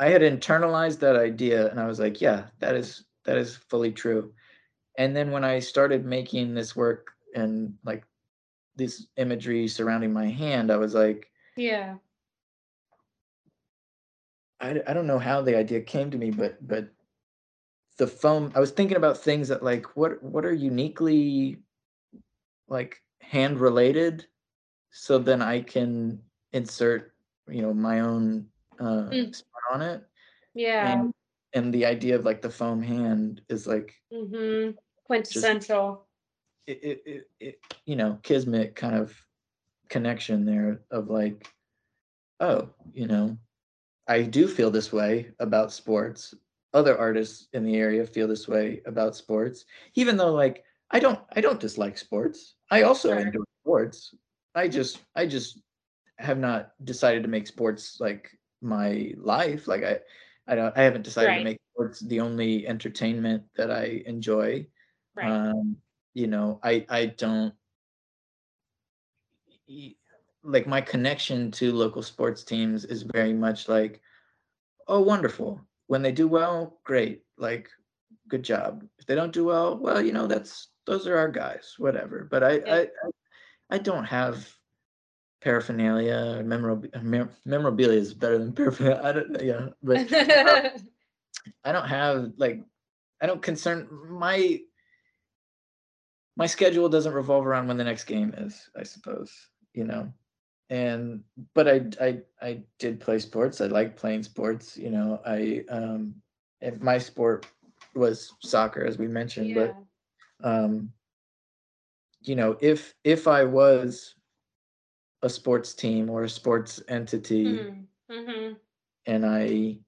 I had internalized that idea and I was like, yeah, that is that is fully true. And then when I started making this work and like this imagery surrounding my hand, I was like, Yeah. I, I don't know how the idea came to me, but but the foam. I was thinking about things that like what what are uniquely like hand related, so then I can insert you know my own uh, Mm. On it. Yeah. And and the idea of like the foam hand is like hmm Quintessential. it, it, it, it you know kismet kind of connection there of like oh you know i do feel this way about sports other artists in the area feel this way about sports even though like i don't i don't dislike sports i also Sure. enjoy sports i just i just have not decided to make sports like my life like i i don't i haven't decided Right. to make sports the only entertainment that i enjoy Right. um you know i i don't like my connection to local sports teams is very much like oh wonderful when they do well great like good job if they don't do well well you know that's those are our guys whatever but i Yeah. i I- i don't have paraphernalia memorabilia memorabilia is better than paraphernalia i don't yeah but I don't have like I don't concern my my schedule doesn't revolve around when the next game is, I suppose, you know. And but I I I did play sports. I like playing sports, you know. I um if my sport was soccer as we mentioned, Yeah. but um you know, if if I was a sports team or a sports entity. Mhm, mhm. and I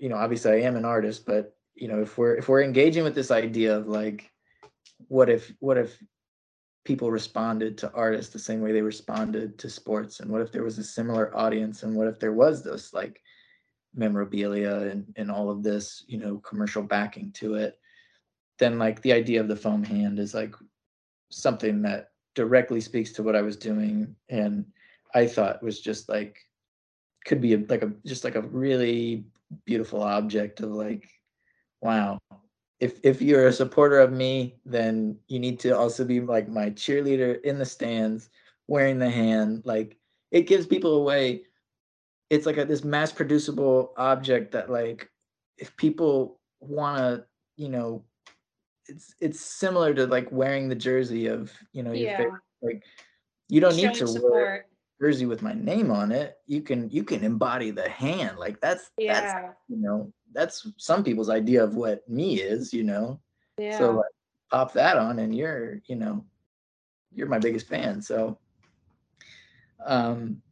you know, obviously I am an artist, but you know, if we're if we're engaging with this idea of like what if what if people responded to artists the same way they responded to sports? And what if there was a similar audience? And what if there was this like memorabilia and and all of this, you know, commercial backing to it, then like the idea of the foam hand is like something that directly speaks to what I was doing and I thought was just like could be a, like a just like a really beautiful object of like wow. If if you're a supporter of me then you need to also be like my cheerleader in the stands wearing the hand like it gives people away it's like a, this mass producible object that like if people want to you know it's it's similar to like wearing the jersey of you know your Yeah. favorite like you don't need to wear jersey with my name on it you can you can embody the hand like that's that's Yeah. you know that's some people's idea of what me is you know Yeah. so like, pop that on and you're you know you're my biggest fan so um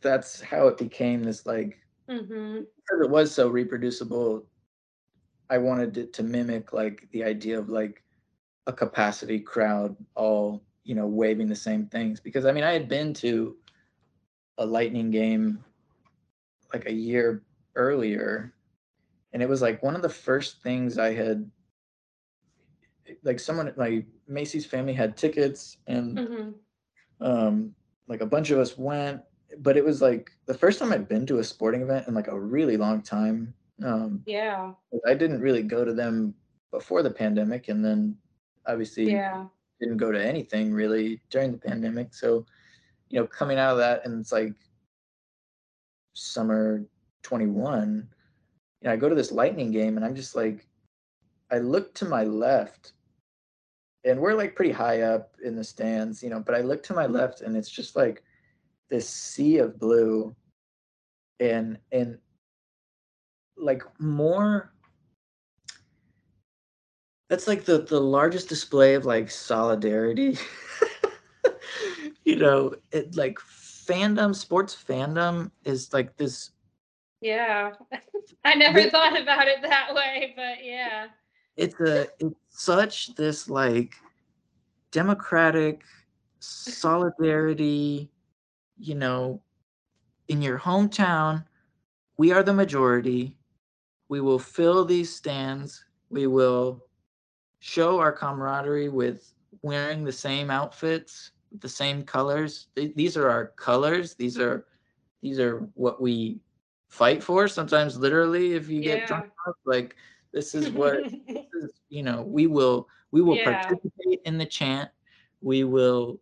that's how it became this like mm-hmm. because it was so reproducible i wanted it to mimic like the idea of like a capacity crowd all you know waving the same things because i mean i had been to a lightning game like a year earlier and it was like one of the first things i had like someone like macy's family had tickets and hmm um like a bunch of us went but it was like the first time i'd been to a sporting event in like a really long time um Yeah. i didn't really go to them before the pandemic and then obviously Yeah. didn't go to anything really during the pandemic so you know coming out of that and it's like summer 21 you know i go to this lightning game and i'm just like i look to my left and we're like pretty high up in the stands you know but i look to my left and it's just like this sea of blue and and like more that's like the the largest display of like solidarity you know it like fandom sports fandom is like this Yeah. I never thought about it that way, but yeah. it's a it's such this like democratic solidarity you know in your hometown we are the majority we will fill these stands. We will show our camaraderie with wearing the same outfits the same colors. These are our colors. These are these are what we fight for. Sometimes literally if you get drunk like this is what this is, you know we will we will Yeah. participate in the chant. We will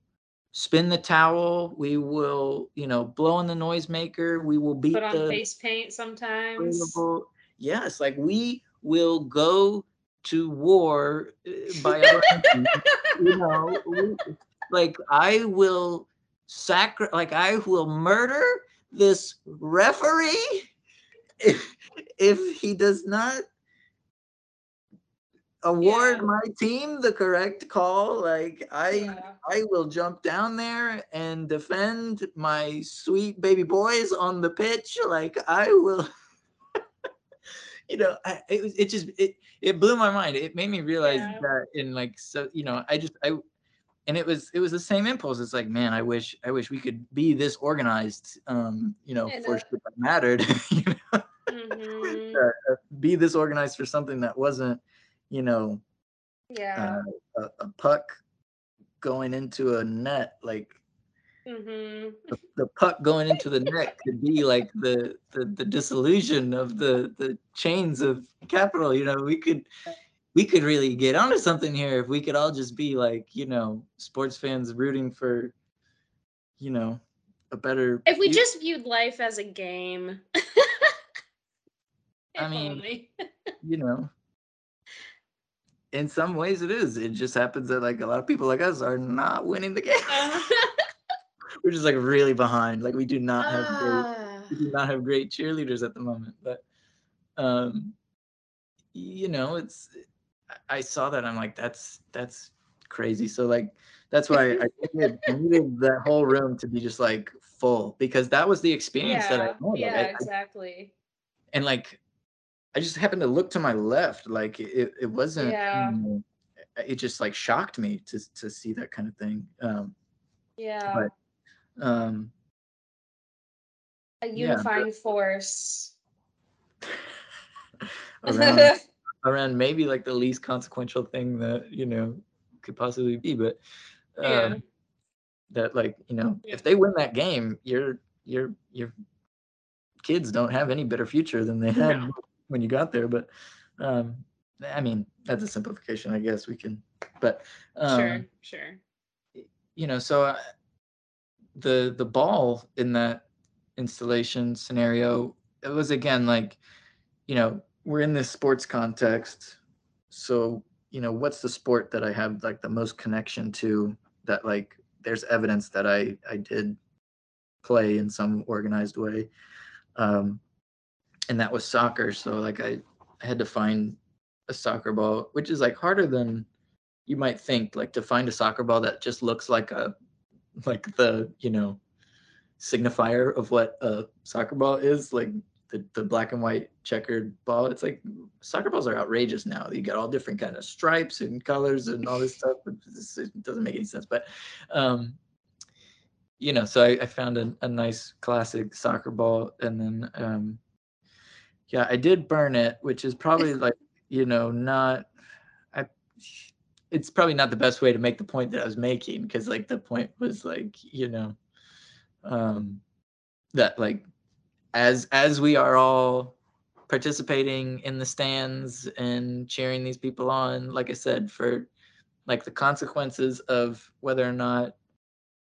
spin the towel. We will you know blow in the noisemaker. We will beat Put on the face paint sometimes. available- yes like we will go to war uh, by our own feet, you know we- like i will sacri- like i will murder this referee if if he does not award Yeah. my team the correct call like i Yeah. I will jump down there and defend my sweet baby boys on the pitch. Like I will, you know, I, it was it just it it blew my mind. It made me realize Yeah. that in like so you know I just I and it was it was the same impulse. It's like man, I wish I wish we could be this organized. Um, you know, In for shit that mattered. you know, Mhm. uh, uh, be this organized for something that wasn't, you know, Yeah. uh, a, a puck going into a net like hmm the, the puck going into the net could be like the, the the dissolution of the the chains of capital you know we could we could really get onto something here if we could all just be like you know sports fans rooting for you know a better If we just viewed life as a game. I mean, you know in some ways it is. It just happens that like a lot of people like us are not winning the game. Uh, We're just like really behind. Like we do not have great ah, we do not have great cheerleaders at the moment. But um you know, it's I- I saw that I'm like that's that's crazy. So like that's why I needed, needed that whole room to be just like full because that was the experience that I yeah, had. Yeah, I- I exactly. and like I just happened to look to my left, like it, it wasn't. Yeah. you know, it just like shocked me to to see that kind of thing. Um, Yeah, but um, a yeah, but- unifying force. around around maybe like the least consequential thing that you know could possibly be, but um, Yeah. that like you know Yeah. if they win that game, your your your kids don't have any better future than they had No. when you got there. But um, I mean that's a simplification, I guess we can. But um, sure, sure. you know so uh, the the ball in that installation scenario it was again like you know we're in this sports context so you know what's the sport that i have like the most connection to that like there's evidence that i i did play in some organized way um and that was soccer so like i i had to find a soccer ball which is like harder than you might think like to find a soccer ball that just looks like a like the you know signifier of what a soccer ball is like the, the black and white checkered ball. It's like soccer balls are outrageous now. You got all different kind of stripes and colors and all this stuff it doesn't make any sense. But um you know so i, I found a, a nice classic soccer ball and then um yeah i did burn it which is probably like you know not i it's probably not the best way to make the point that I was making because like the point was like you know um that like as as we are all participating in the stands and cheering these people on like I said for like the consequences of whether or not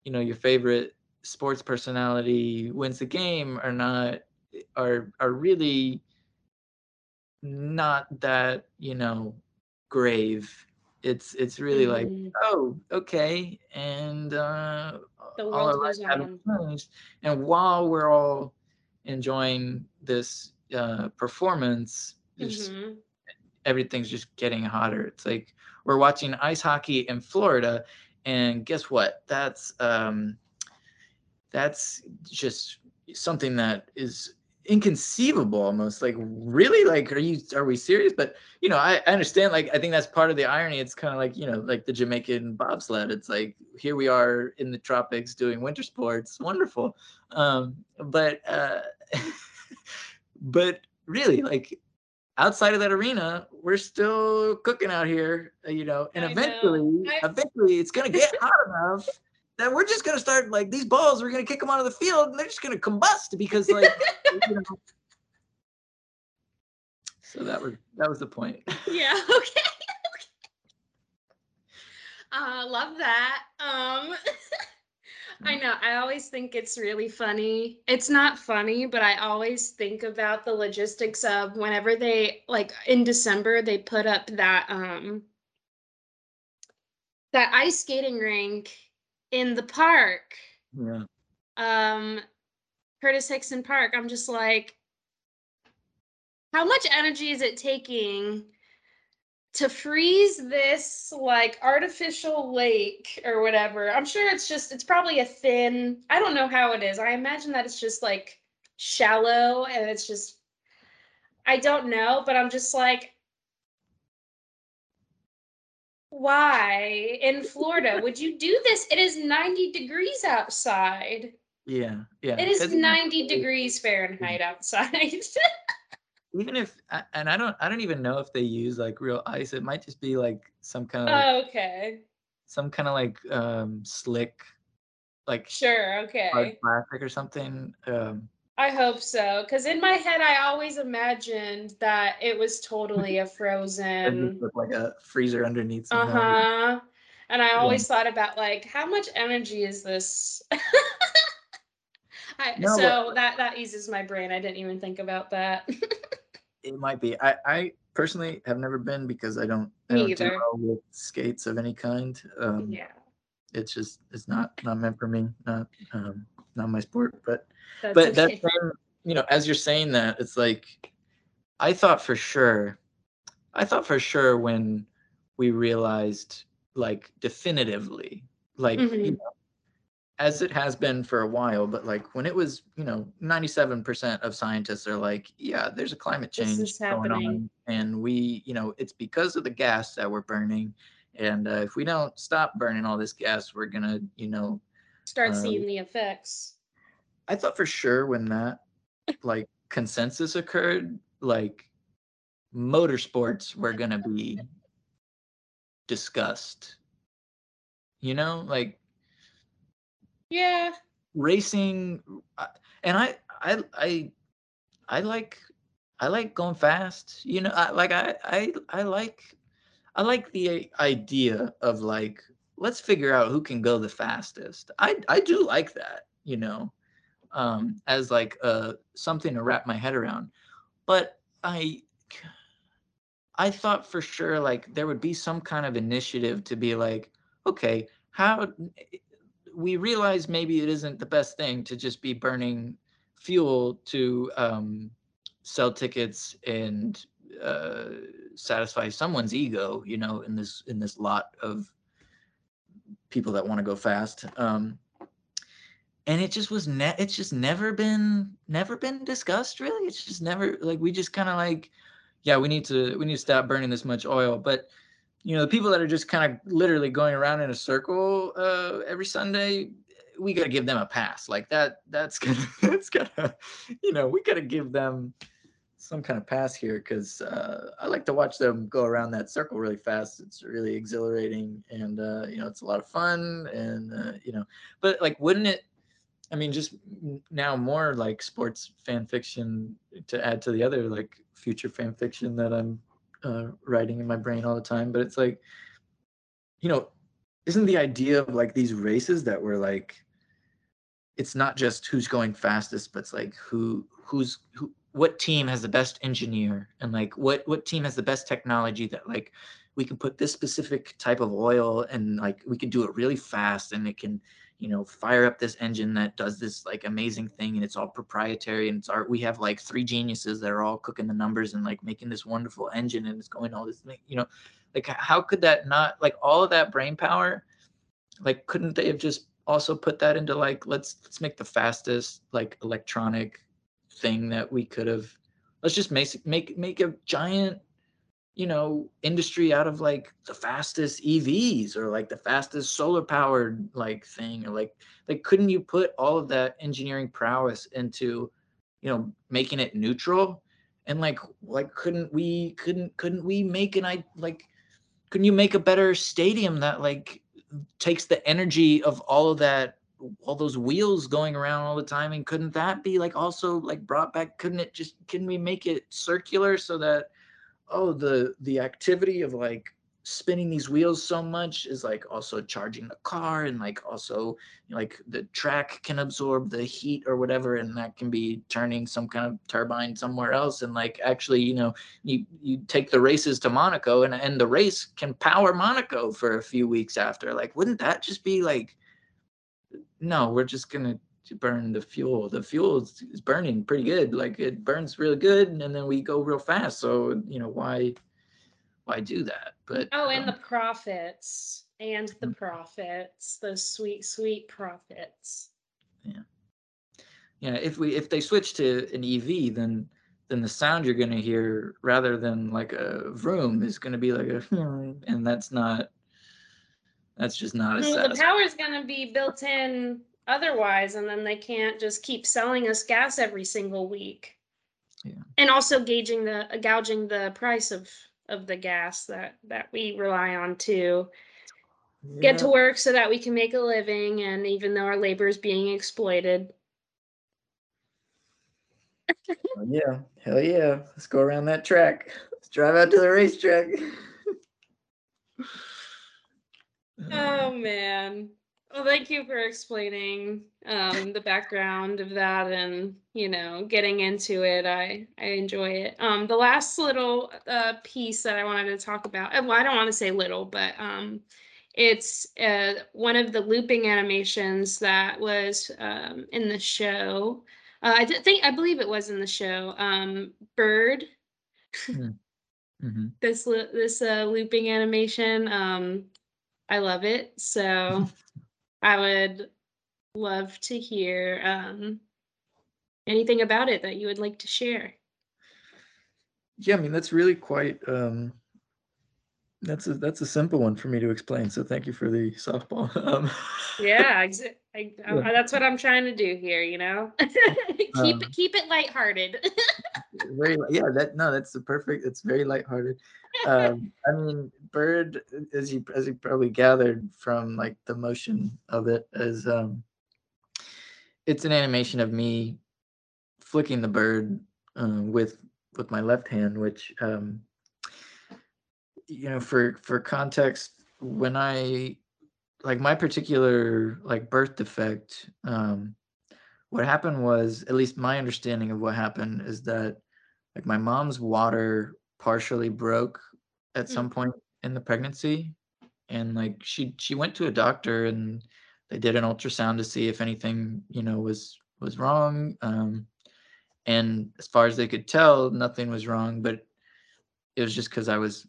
you know your favorite sports personality wins the game or not are are really not that you know grave it's it's really like Mhm. oh okay and uh The all world our lives haven't changed and while we're all enjoying this uh performance just Mhm. everything's just getting hotter it's like we're watching ice hockey in florida and guess what that's um that's just something that is inconceivable almost like really like are you are we serious? But you know I, I understand like i think that's part of the irony. It's kind of like you know like the jamaican bobsled. It's like here we are in the tropics doing winter sports. Wonderful. Um but uh but really like outside of that arena we're still cooking out here you know and I eventually I- eventually it's gonna get hot enough that we're just gonna start like these balls we're gonna kick them out of the field and they're just gonna combust because like you know. so that was that was the point. Yeah okay uh love that um i know i always think it's really funny it's not funny but i always think about the logistics of whenever they like in december they put up that um that ice skating rink in the park yeah um Curtis Hixon Park, I'm just like, how much energy is it taking to freeze this like artificial lake or whatever? I'm sure it's just it's probably a thin, I don't know how it is. I imagine that it's just like shallow and it's just I don't know, but I'm just like why in Florida would you do this? It is 90 degrees outside. yeah yeah It is 'cause 90 degrees Fahrenheit outside. even if and i don't i don't even know if they use like real ice it might just be like some kind of Oh, okay. some kind of like um slick like Sure, okay. plastic or something um I hope so. Because in my head, I always imagined that it was totally a frozen. like a freezer underneath Uh huh. And I always thought about like, how much energy is this? I, No, so that that eases my brain. I didn't even think about that. it might be i i personally have never been because I don't I Me don't either. do well with skates of any kind. Um, Yeah, it's just it's not not meant for me. Not um, not my sport. But that's but that's okay. you know as you're saying that it's like I thought for sure I thought for sure when we realized like definitively like you Mhm. know, as it has been for a while but like when it was you know 97% of scientists are like yeah there's a climate change going on and we you know it's because of the gas that we're burning and uh, if we don't stop burning all this gas we're gonna you know Start um, seeing the effects. I thought for sure when that like consensus occurred, like motorsports were gonna be discussed. You know, like Yeah, racing, uh, and I, I, I, I like, I like going fast. You know, I like I, I, I like, I like the idea of like let's figure out who can go the fastest. I, I do like that. You know, um, as like uh, something to wrap my head around. But I, I thought for sure like there would be some kind of initiative to be like, okay, how we realize maybe it isn't the best thing to just be burning fuel to um, sell tickets and uh, satisfy someone's ego, you know, in this in this lot of people that want to go fast. Um, and it just was ne- it's just never been never been discussed really it's just never like we just kind of like yeah we need to we need to stop burning this much oil but you know the people that are just kind of literally going around in a circle uh every sunday we got to give them a pass like that that's gonna that's gonna you know we got to give them some kind of pass here because uh, I like to watch them go around that circle really fast. It's really exhilarating, and uh, you know, it's a lot of fun. And uh, you know, but like, wouldn't it? I mean, just now more like sports fan fiction to add to the other like future fan fiction that I'm uh, writing in my brain all the time. But it's like, you know, isn't the idea of like these races that were like, it's not just who's going fastest, but it's like who who's who what team has the best engineer and like what what team has the best technology that like we can put this specific type of oil and like we can do it really fast and it can you know fire up this engine that does this like amazing thing and it's all proprietary and it's art. we have like three geniuses that are all cooking the numbers and like making this wonderful engine and it's going all this you know like how could that not like all of that brain power like couldn't they have just also put that into like let's let's make the fastest like electronic thing that we could have let's just make make make a giant you know industry out of like the fastest evs or like the fastest solar powered like thing or like like couldn't you put all of that engineering prowess into you know making it neutral? And like like couldn't we couldn't couldn't we make an i like couldn't you make a better stadium that like takes the energy of all of that all those wheels going around all the time? And couldn't that be like also like brought back couldn't it just can we make it circular so that oh the the activity of like spinning these wheels so much is like also charging the car and like also like the track can absorb the heat or whatever and that can be turning some kind of turbine somewhere else. And like actually you know you you take the races to Monaco and and the race can power Monaco for a few weeks after. Like wouldn't that just be like no we're just gonna burn the fuel the fuel is, is burning pretty good like it burns really good and then we go real fast so you know why why do that but Oh, and the um, profits. And the Mm. profits. Those sweet, sweet profits. yeah yeah. if we if they switch to an ev then then the sound you're going to hear rather than like a vroom is going to be like a and that's not that's just not as Well, the power is going to be built in otherwise, and then they can't just keep selling us gas every single week. Yeah. And also gauging the uh, gouging the price of of the gas that that we rely on to get to work so that we can make a living and even though our labor is being exploited Hell yeah, hell yeah. Let's go around that track. Let's drive out to the racetrack. oh man Well, thank you for explaining um, the background of that and you know getting into it. I I enjoy it. Um, the last little uh, piece that I wanted to talk about. Well, I don't want to say little, but um, it's uh, one of the looping animations that was um, in the show. Uh, I think I believe it was in the show. Um, Bird. Mm-hmm. This this uh, looping animation. Um, I love it. So I would love to hear um, anything about it that you would like to share. Yeah, I mean that's really quite um, that's a that's a simple one for me to explain. So thank you for the softball. Um, yeah, I, I, that's what I'm trying to do here. You know, keep Um, it keep it lighthearted. very yeah that no that's the perfect it's very lighthearted um i mean bird as you as you probably gathered from like the motion of it is um it's an animation of me flicking the bird uh, with with my left hand which um you know for for context when i like my particular like birth defect um what happened was at least my understanding of what happened is that like my mom's water partially broke at some point in the pregnancy and like she she went to a doctor and they did an ultrasound to see if anything you know was was wrong um and as far as they could tell nothing was wrong but it was just because i was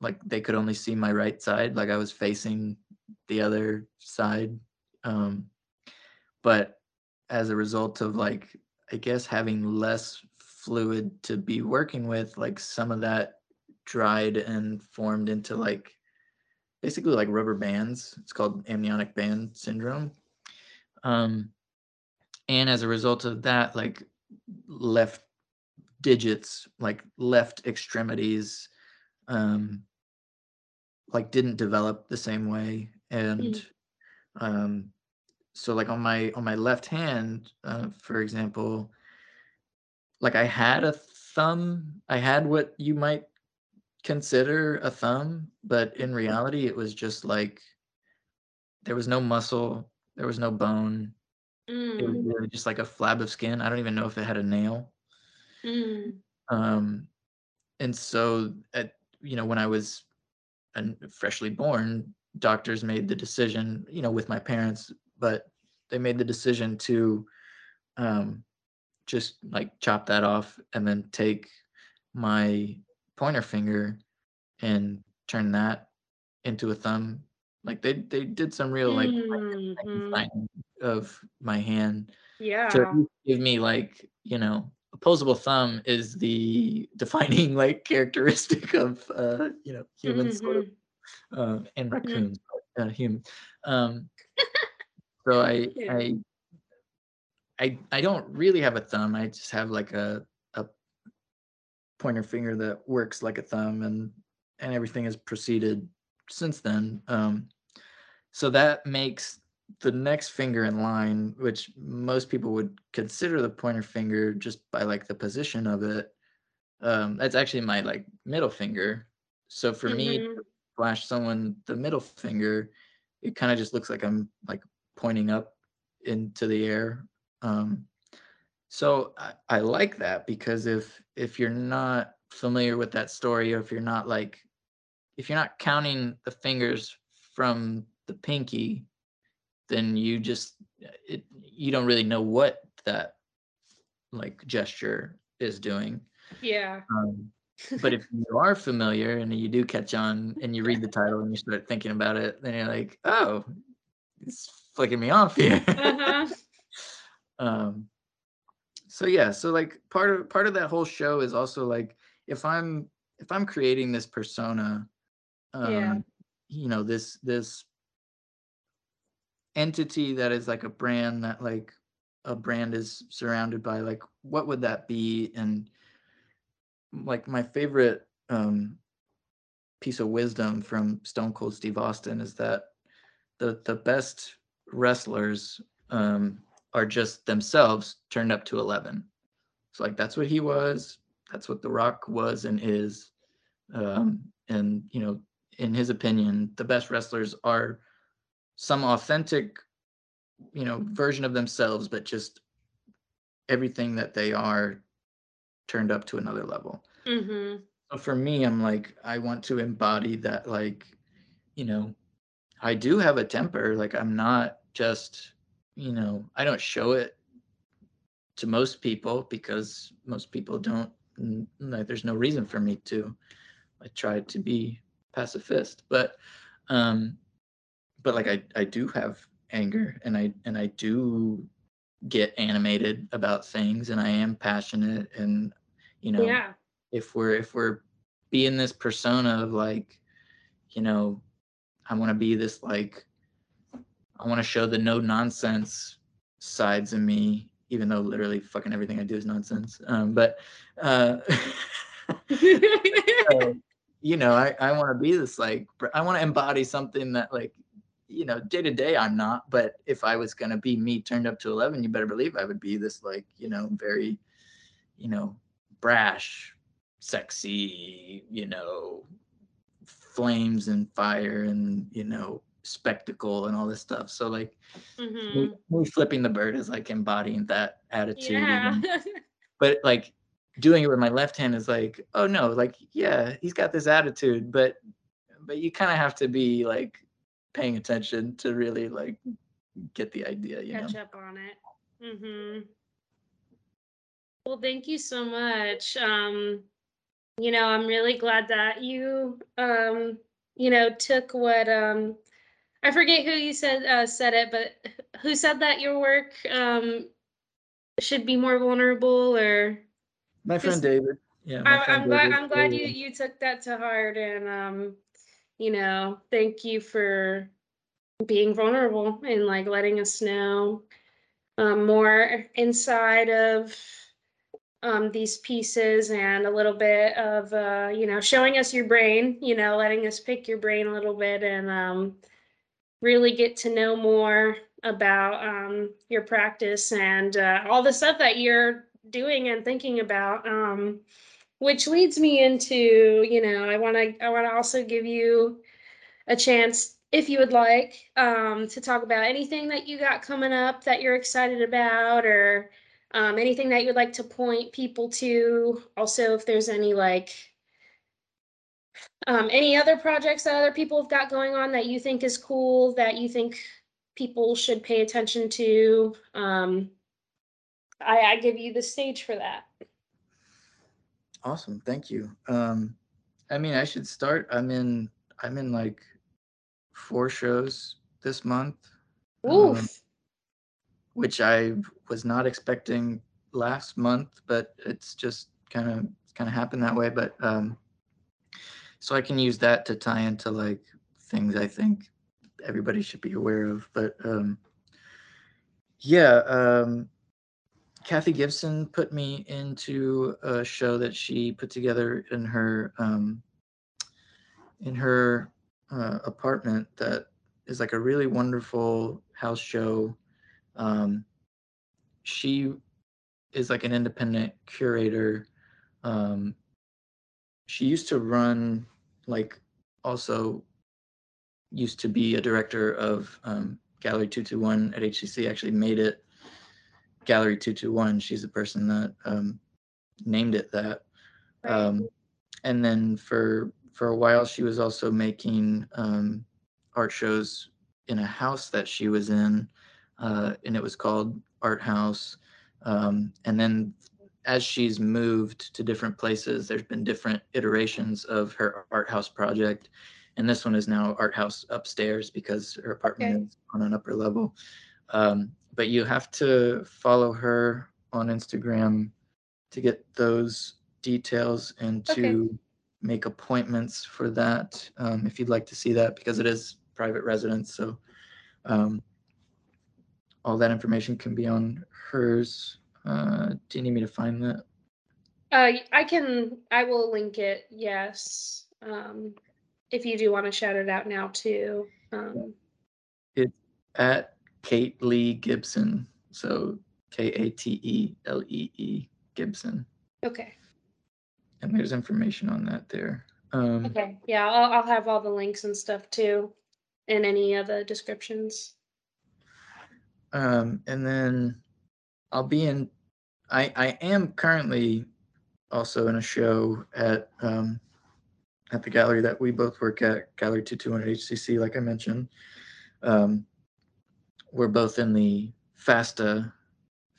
like they could only see my right side like i was facing the other side um but as a result of like i guess having less fluid to be working with like some of that dried and formed into like basically like rubber bands. It's called amniotic band syndrome. Um and as a result of that like left digits like left extremities um like didn't develop the same way. And um so like on my on my left hand uh, for example like i had a thumb. I had what you might consider a thumb but in reality it was just like there was no muscle there was no bone. It was Mm, really just like a flab of skin. I don't even know if it had a nail. Mm, um and so at you know when i was an freshly born doctors made the decision you know with my parents but they made the decision to um just like chop that off and then take my pointer finger and turn that into a thumb like they they did some real like mhm. Of my hand Yeah. least give me like you know opposable thumb is the defining like characteristic of uh you know humans sort of Mhm. uh, and raccoons but, uh, human um so i i i i don't really have a thumb i just have like a pointer finger that works like a thumb and and everything has proceeded since then um so that makes the next finger in line, which most people would consider the pointer finger just by like the position of it. Um, that's actually my like middle finger. So for me, Mhm. to flash someone the middle finger, it kind of just looks like I'm like pointing up into the air. Um, so I, I like that because if if you're not familiar with that story, or if you're not like if you're not counting the fingers from the pinky, then you just it you don't really know what that like gesture is doing. Yeah. Um, but if you are familiar and you do catch on and you read the title and you start thinking about it, then you're like, oh, it's flicking me off here. Uh-huh. um so yeah so like part of part of that whole show is also like if i'm if i'm creating this persona um Yeah. you know this this entity that is like a brand that like a brand is surrounded by like what would that be and like my favorite um piece of wisdom from stone cold steve austin is that the the best wrestlers um are just themselves turned up to 11 so like that's what he was that's what the rock was and is. Um and you know in his opinion the best wrestlers are some authentic you know version of themselves but just everything that they are turned up to another level. Mm-hmm. so for me i'm like i want to embody that like you know i do have a temper like i'm not just you know i don't show it to most people because most people don't like there's no reason for me to i try to be pacifist but um but like i i do have anger and i and i do get animated about things and i am passionate and you know Yeah. if we're if we're being this persona of like you know i want to be this like i want to show the no nonsense sides of me even though literally fucking everything i do is nonsense. Um but uh you know i i want to be this like i want to embody something that like you know day to day i'm not but if i was to be me turned up to 11 you better believe i would be this like you know very you know brash sexy you know flames and fire and you know spectacle and all this stuff so like Mhm. me, me flipping the bird is like embodying that attitude Yeah. but like doing it with my left hand is like oh no like yeah he's got this attitude but but you kind of have to be like paying attention to really like get the idea you know Catch up on it. Mm-hmm. Well, thank you so much. Um, you know, I'm really glad that you, um, you know, took what um, I forget who you said uh, said it, but who said that your work um should be more vulnerable or? My friend david. Yeah my I, friend I'm glad I'm glad you you took that to heart and um you know thank you for being vulnerable and like letting us know um, more inside of um, these pieces and a little bit of uh, you know showing us your brain you know letting us pick your brain a little bit and um, really get to know more about um, your practice and uh, all the stuff that you're doing and thinking about um, which leads me into you know i want to i want to also give you a chance if you would like um, to talk about anything that you got coming up that you're excited about or um, anything that you'd like to point people to. Also if there's any like um, any other projects that other people have got going on that you think is cool that you think people should pay attention to? Um, I, I give you the stage for that. Awesome thank you. Um i mean i should start. I'm in i'm in like four shows this month Oof. um, which i was not expecting last month but it's just kind of kind of happened that way but um so i can use that to tie into like things i think everybody should be aware of but um yeah um Kathy Gibson put me into a show that she put together in her um, in her uh, apartment that is like a really wonderful house show. Um, she is like an independent curator. Um, she used to run like also used to be a director of um, Gallery 221 at HCC. Actually made it Gallery 221. She's the person that um, named it that. Right. Um, and then for for a while, she was also making um, art shows in a house that she was in, uh, and it was called Art House. Um, and then as she's moved to different places, there's been different iterations of her art house project. And this one is now art house upstairs because her apartment Okay. is on an upper level. Um, but you have to follow her on Instagram to get those details and to Okay. make appointments for that um, if you'd like to see that because it is private residence. So um, all that information can be on hers. Uh, do you need me to find that? Uh, I can, I will link it, yes. Um, if you do want to shout it out now too. Um, It's at Kate Lee Gibson. So K A T E L E E Gibson. okay, And there's information on that there. Um, okay, yeah, I'll, I'll have all the links and stuff too. in any of the descriptions. Um, and then I'll be in. I I am currently also in a show at um, at the gallery that we both work at, Gallery 221 HCC, like I mentioned. Um, we're both in the FASTA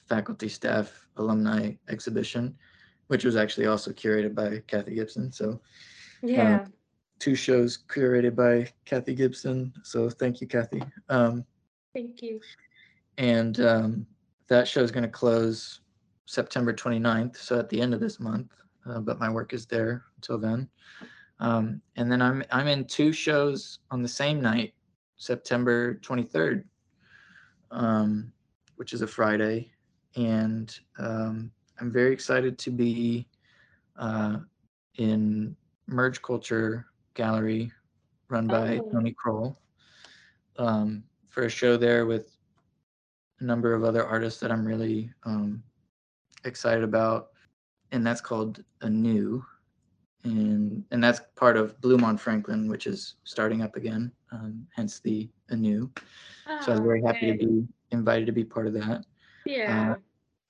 faculty, staff, alumni exhibition, which was actually also curated by Kathy Gibson. So Yeah. two shows curated by Kathy Gibson. So thank you, Kathy. Um, Thank you. and um, that show is going to close September 29th, so at the end of this month. Uh, but my work is there until then. Um, and then I'm I'm in two shows on the same night, September 23rd, um, which is a Friday, and um, I'm very excited to be uh, in Merge Culture Gallery, run by Oh. Tony Kroll, um, for a show there with a number of other artists that I'm really um, excited about, and that's called Anew, and and that's part of Bloom on Franklin, which is starting up again, um, hence the Anew. So I was Oh, very happy to be invited to be part of that. Yeah.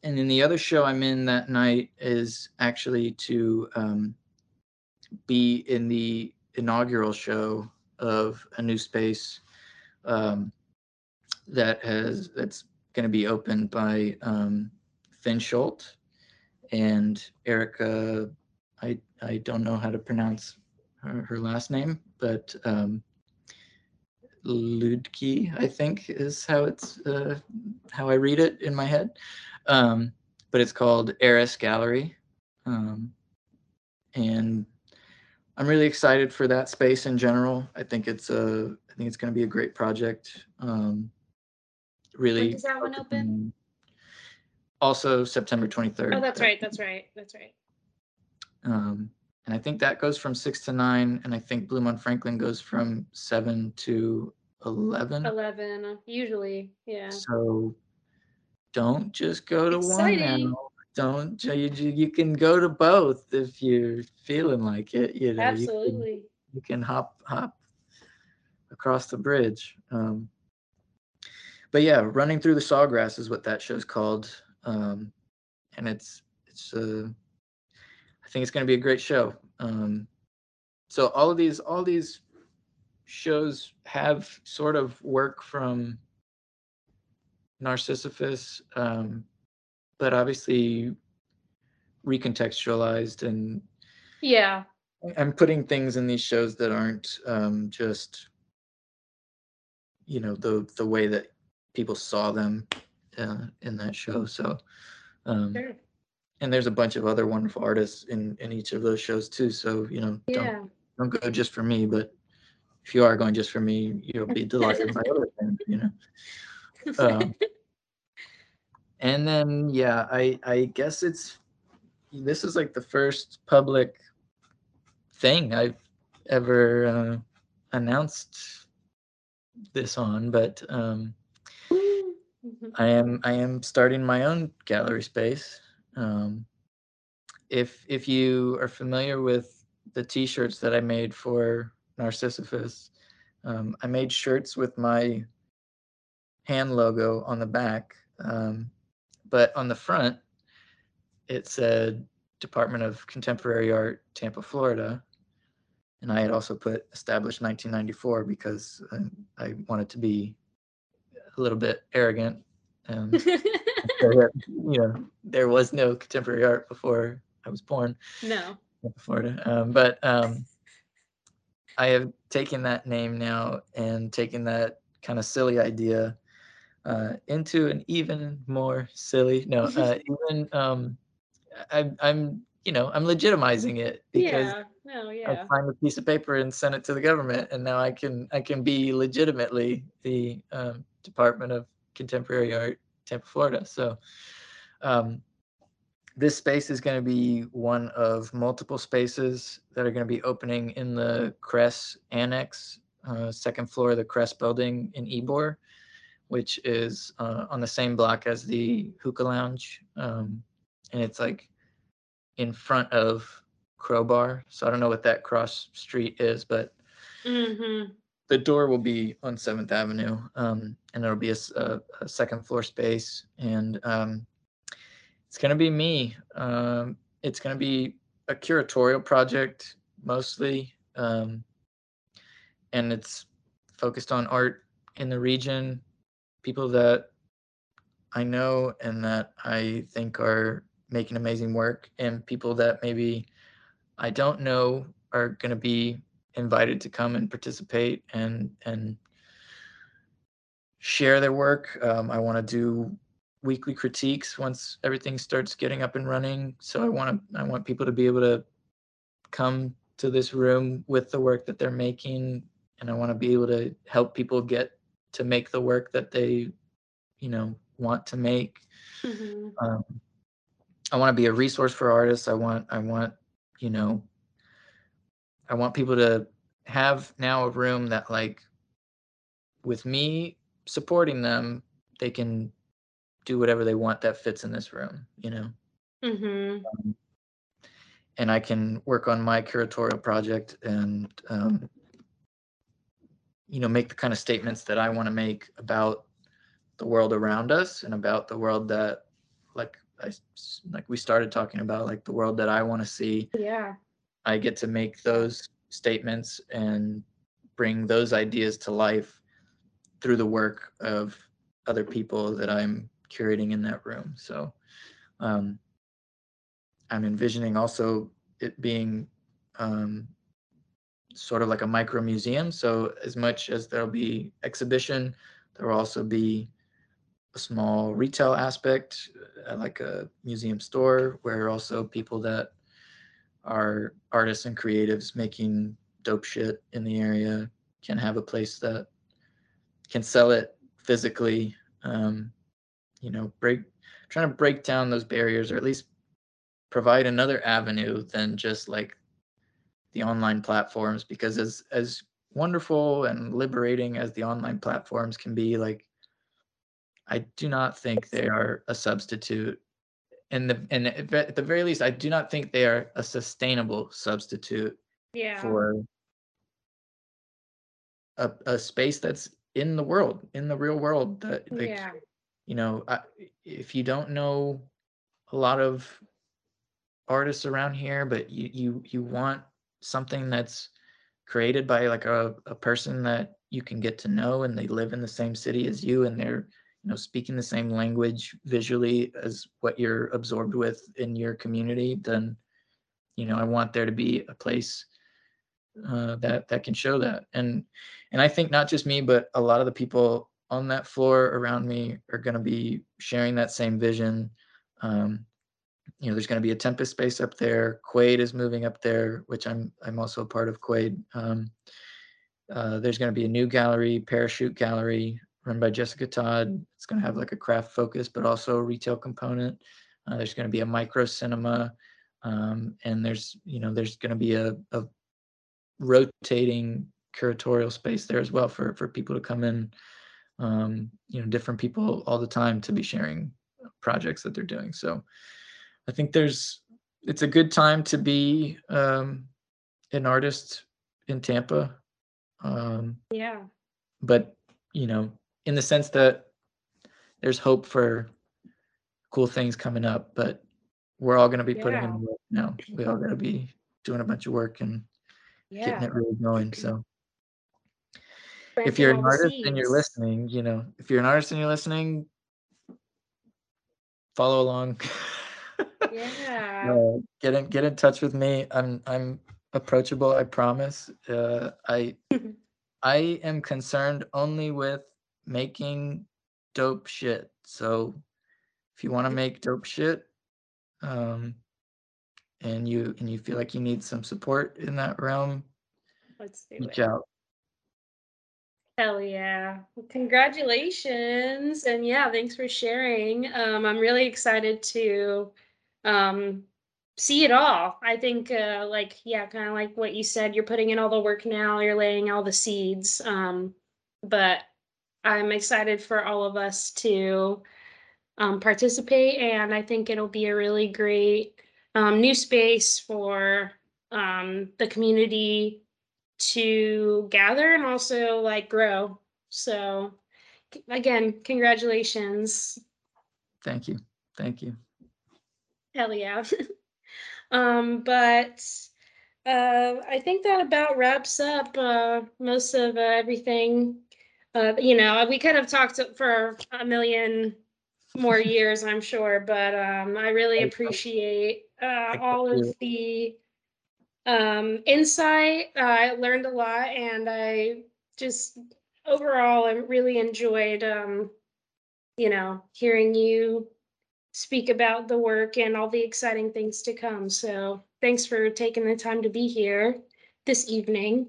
And then the other show I'm in that night is actually to um, be in the inaugural show of a new space um, that has that's going to be opened by um, Finn Schultz and Erica. I I don't know how to pronounce her, her last name, but um, Ludke, I think is how it's uh, how I read it in my head. Um, but it's called Heiress Gallery, um, and I'm really excited for that space in general. I think it's a I think it's going to be a great project. Um, really. When does that one open? Also September 23rd. Oh, that's right. That's right. That's right. Um, and I think that goes from six to nine, and I think Bloom on Franklin goes from seven to eleven. 11, uh, usually. Yeah. So don't just go to Exciting. one now. Don't you, you can go to both if you're feeling like it. You know, you can, Absolutely. you can hop hop across the bridge. Um, but yeah, running through the sawgrass is what that show's called, um, and it's it's uh, I think it's going to be a great show. Um, so all of these all these shows have sort of work from Narcysiphus, um, but obviously recontextualized and Yeah. I'm putting things in these shows that aren't um, just, you know, the the way that people saw them uh, in that show. So, um, Sure. and there's a bunch of other wonderful artists in in each of those shows too. So you know, don't don't go just for me, but if you are going just for me, you'll be delighted by other things. You know. Um, and then yeah, I I guess it's this is like the first public thing I've ever uh, announced this on, but um, Mhm. I am I am starting my own gallery space. Um, if if you are familiar with the T-shirts that I made for Narcysiphus, um, I made shirts with my hand logo on the back, um, but on the front it said Department of Contemporary Art, Tampa, Florida. And I had also put established 1994 because um, I wanted to be a little bit arrogant. Um, so that, you know, there was no contemporary art before I was born no. Florida. Um, but um, I have taken that name now and taken that kind of silly idea uh, into an even more silly, no, uh, even um, I, I'm, you know, I'm legitimizing it because Yeah. No, I find a piece of paper and send it to the government, and now I can I can be legitimately the um, Department of Contemporary Art, Tampa, Florida. So, um, this space is going to be one of multiple spaces that are going to be opening in the Cress Annex, uh, second floor of the Cress building in Ybor, which is uh, on the same block as the Hookah Lounge, um, and it's like in front of Crowbar. So I don't know what that cross street is, but hmm the door will be on Seventh Avenue, um, and it'll be a second floor space, and um, it's gonna be me. Um, it's gonna be a curatorial project mostly, um, and it's focused on art in the region, people that I know and that I think are making amazing work, and people that maybe I don't know are to be invited to come and participate and and share their work. Um, I want to do weekly critiques once everything starts getting up and running. So I want to I want people to be able to come to this room with the work that they're making, and I want to be able to help people get to make the work that they, you know, want to make. Mhm. Um, I want to be a resource for artists. I want I want you know I want people to have now a room that like with me supporting them, they can do whatever they want that fits in this room, you know. Mhm. And I can work on my curatorial project and um, you know make the kind of statements that I want to make about the world around us and about the world that like I like we started talking about like the world that I want to see Yeah. I get to make those statements and bring those ideas to life through the work of other people that I'm curating in that room. So um, I'm envisioning also it being um, sort of like a micro museum. So as much as there'll be exhibition, there will also be a small retail aspect, uh, like a museum store, where also people that are artists and creatives making dope shit in the area can have a place that can sell it physically um, you know break trying to break down those barriers or at least provide another avenue than just like the online platforms because as as wonderful and liberating as the online platforms can be like i do not think they are a substitute and the and at the very least i do not think they are a sustainable substitute Yeah. for a, a space that's in the world in the real world that like yeah. you know I, if you don't know a lot of artists around here but you you you want something that's created by like a, a person that you can get to know and they live in the same city as you and they're you know speaking the same language visually as what you're absorbed with in your community then you know i want there to be a place uh, that that can show that. And and i think not just me but a lot of the people on that floor around me are going to be sharing that same vision. Um, you know there's going to be a Tempus space up there. Quaid is moving up there which i'm i'm also a part of quaid um, uh, there's going to be a new gallery parachute gallery run by jessica todd. It's going to have like a craft focus but also a retail component. Uh, there's going to be a micro cinema um, and there's you know there's going to be a, a rotating curatorial space there as well for for people to come in um you know different people all the time to be sharing projects that they're doing. So i think there's it's a good time to be um an artist in tampa um Yeah. but you know in the sense that there's hope for cool things coming up but we're all going to be putting in the work now we all got to be doing a bunch of work and getting it really going so if you're an artist and you're listening, you know, if you're an artist and you're listening, follow along. Yeah. Uh, get in get in touch with me. I'm I'm approachable, I promise. Uh, I I am concerned only with making dope shit. So if you want to make dope shit, um, and you and you feel like you need some support in that realm, Let's do reach it. out. Hell yeah. Well, congratulations. And yeah, thanks for sharing. Um, I'm really excited to um see it all. I think uh like yeah, kind of like what you said, you're putting in all the work now, you're laying all the seeds. Um, but I'm excited for all of us to um participate and I think it'll be a really great um new space for um the community to gather and also like grow. So again, congratulations. Thank you. Thank you. Hell yeah. um, but uh, I think that about wraps up uh, most of uh, everything. Uh, you know, we could have talked for a million more years, I'm sure, but um, I really appreciate uh, all of the um, insight. I learned a lot, and I just overall I really enjoyed, um, you know, hearing you speak about the work and all the exciting things to come. So thanks for taking the time to be here this evening.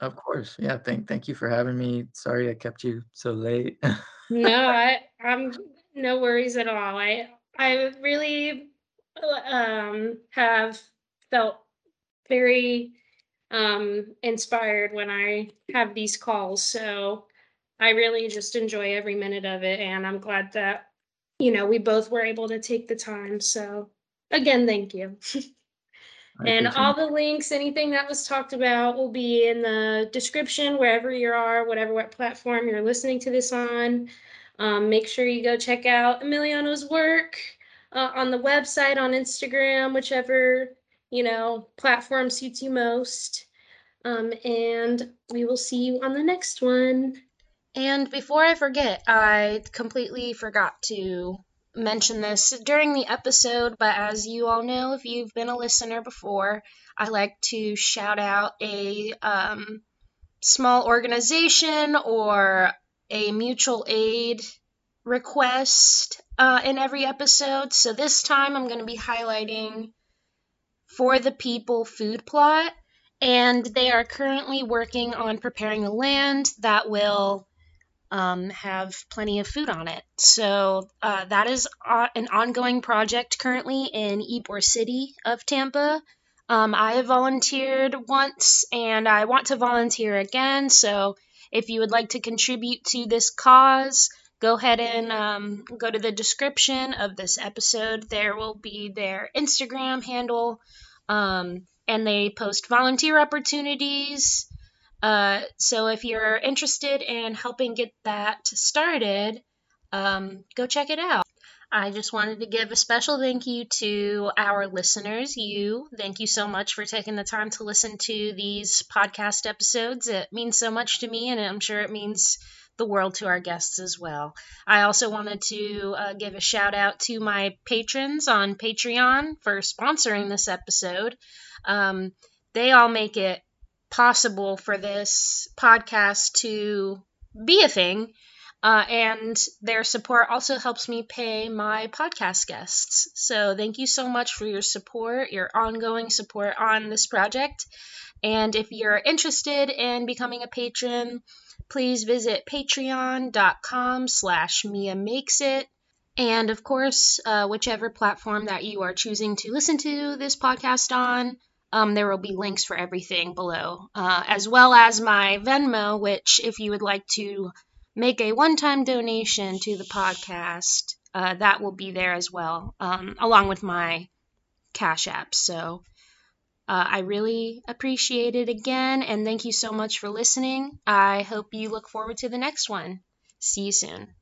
Of course. Yeah. Thank thank you for having me. Sorry I kept you so late. no, I I'm no worries at all. I I really um have felt very um inspired when I have these calls. So I really just enjoy every minute of it and I'm glad that you know we both were able to take the time. So again, thank you. and all the links, anything that was talked about, will be in the description wherever you are, whatever what platform you're listening to this on. Um, make sure you go check out Emiliano's work uh, on the website, on Instagram, whichever you know platform suits you most. Um, and we will see you on the next one. And before I forget, I completely forgot to mention this during the episode, but as you all know, if you've been a listener before, I like to shout out a um, small organization or a mutual aid request uh, in every episode. So this time I'm going to be highlighting For the People Food Plot, and they are currently working on preparing a land that will um, have plenty of food on it. So uh, that is uh, an ongoing project currently in Ybor City of Tampa. Um, I volunteered once and I want to volunteer again. So if you would like to contribute to this cause, go ahead and um, go to the description of this episode. There will be their Instagram handle, um, and they post volunteer opportunities uh, so if you're interested in helping get that started, um, go check it out. I just wanted to give a special thank you to our listeners. You, thank you so much for taking the time to listen to these podcast episodes. It means so much to me, and I'm sure it means the world to our guests as well. I also wanted to uh, give a shout out to my patrons on Patreon for sponsoring this episode. Um, they all make it possible for this podcast to be a thing. Uh, and their support also helps me pay my podcast guests. So thank you so much for your support, your ongoing support on this project. And if you're interested in becoming a patron, please visit patreon.com slash Mia Makes It. And of course, uh, whichever platform that you are choosing to listen to this podcast on, um, there will be links for everything below, uh, as well as my Venmo, which, if you would like to make a one time donation to the podcast, uh, that will be there as well, um, along with my Cash App. So uh, I really appreciate it again, and thank you so much for listening. I hope you look forward to the next one. See you soon.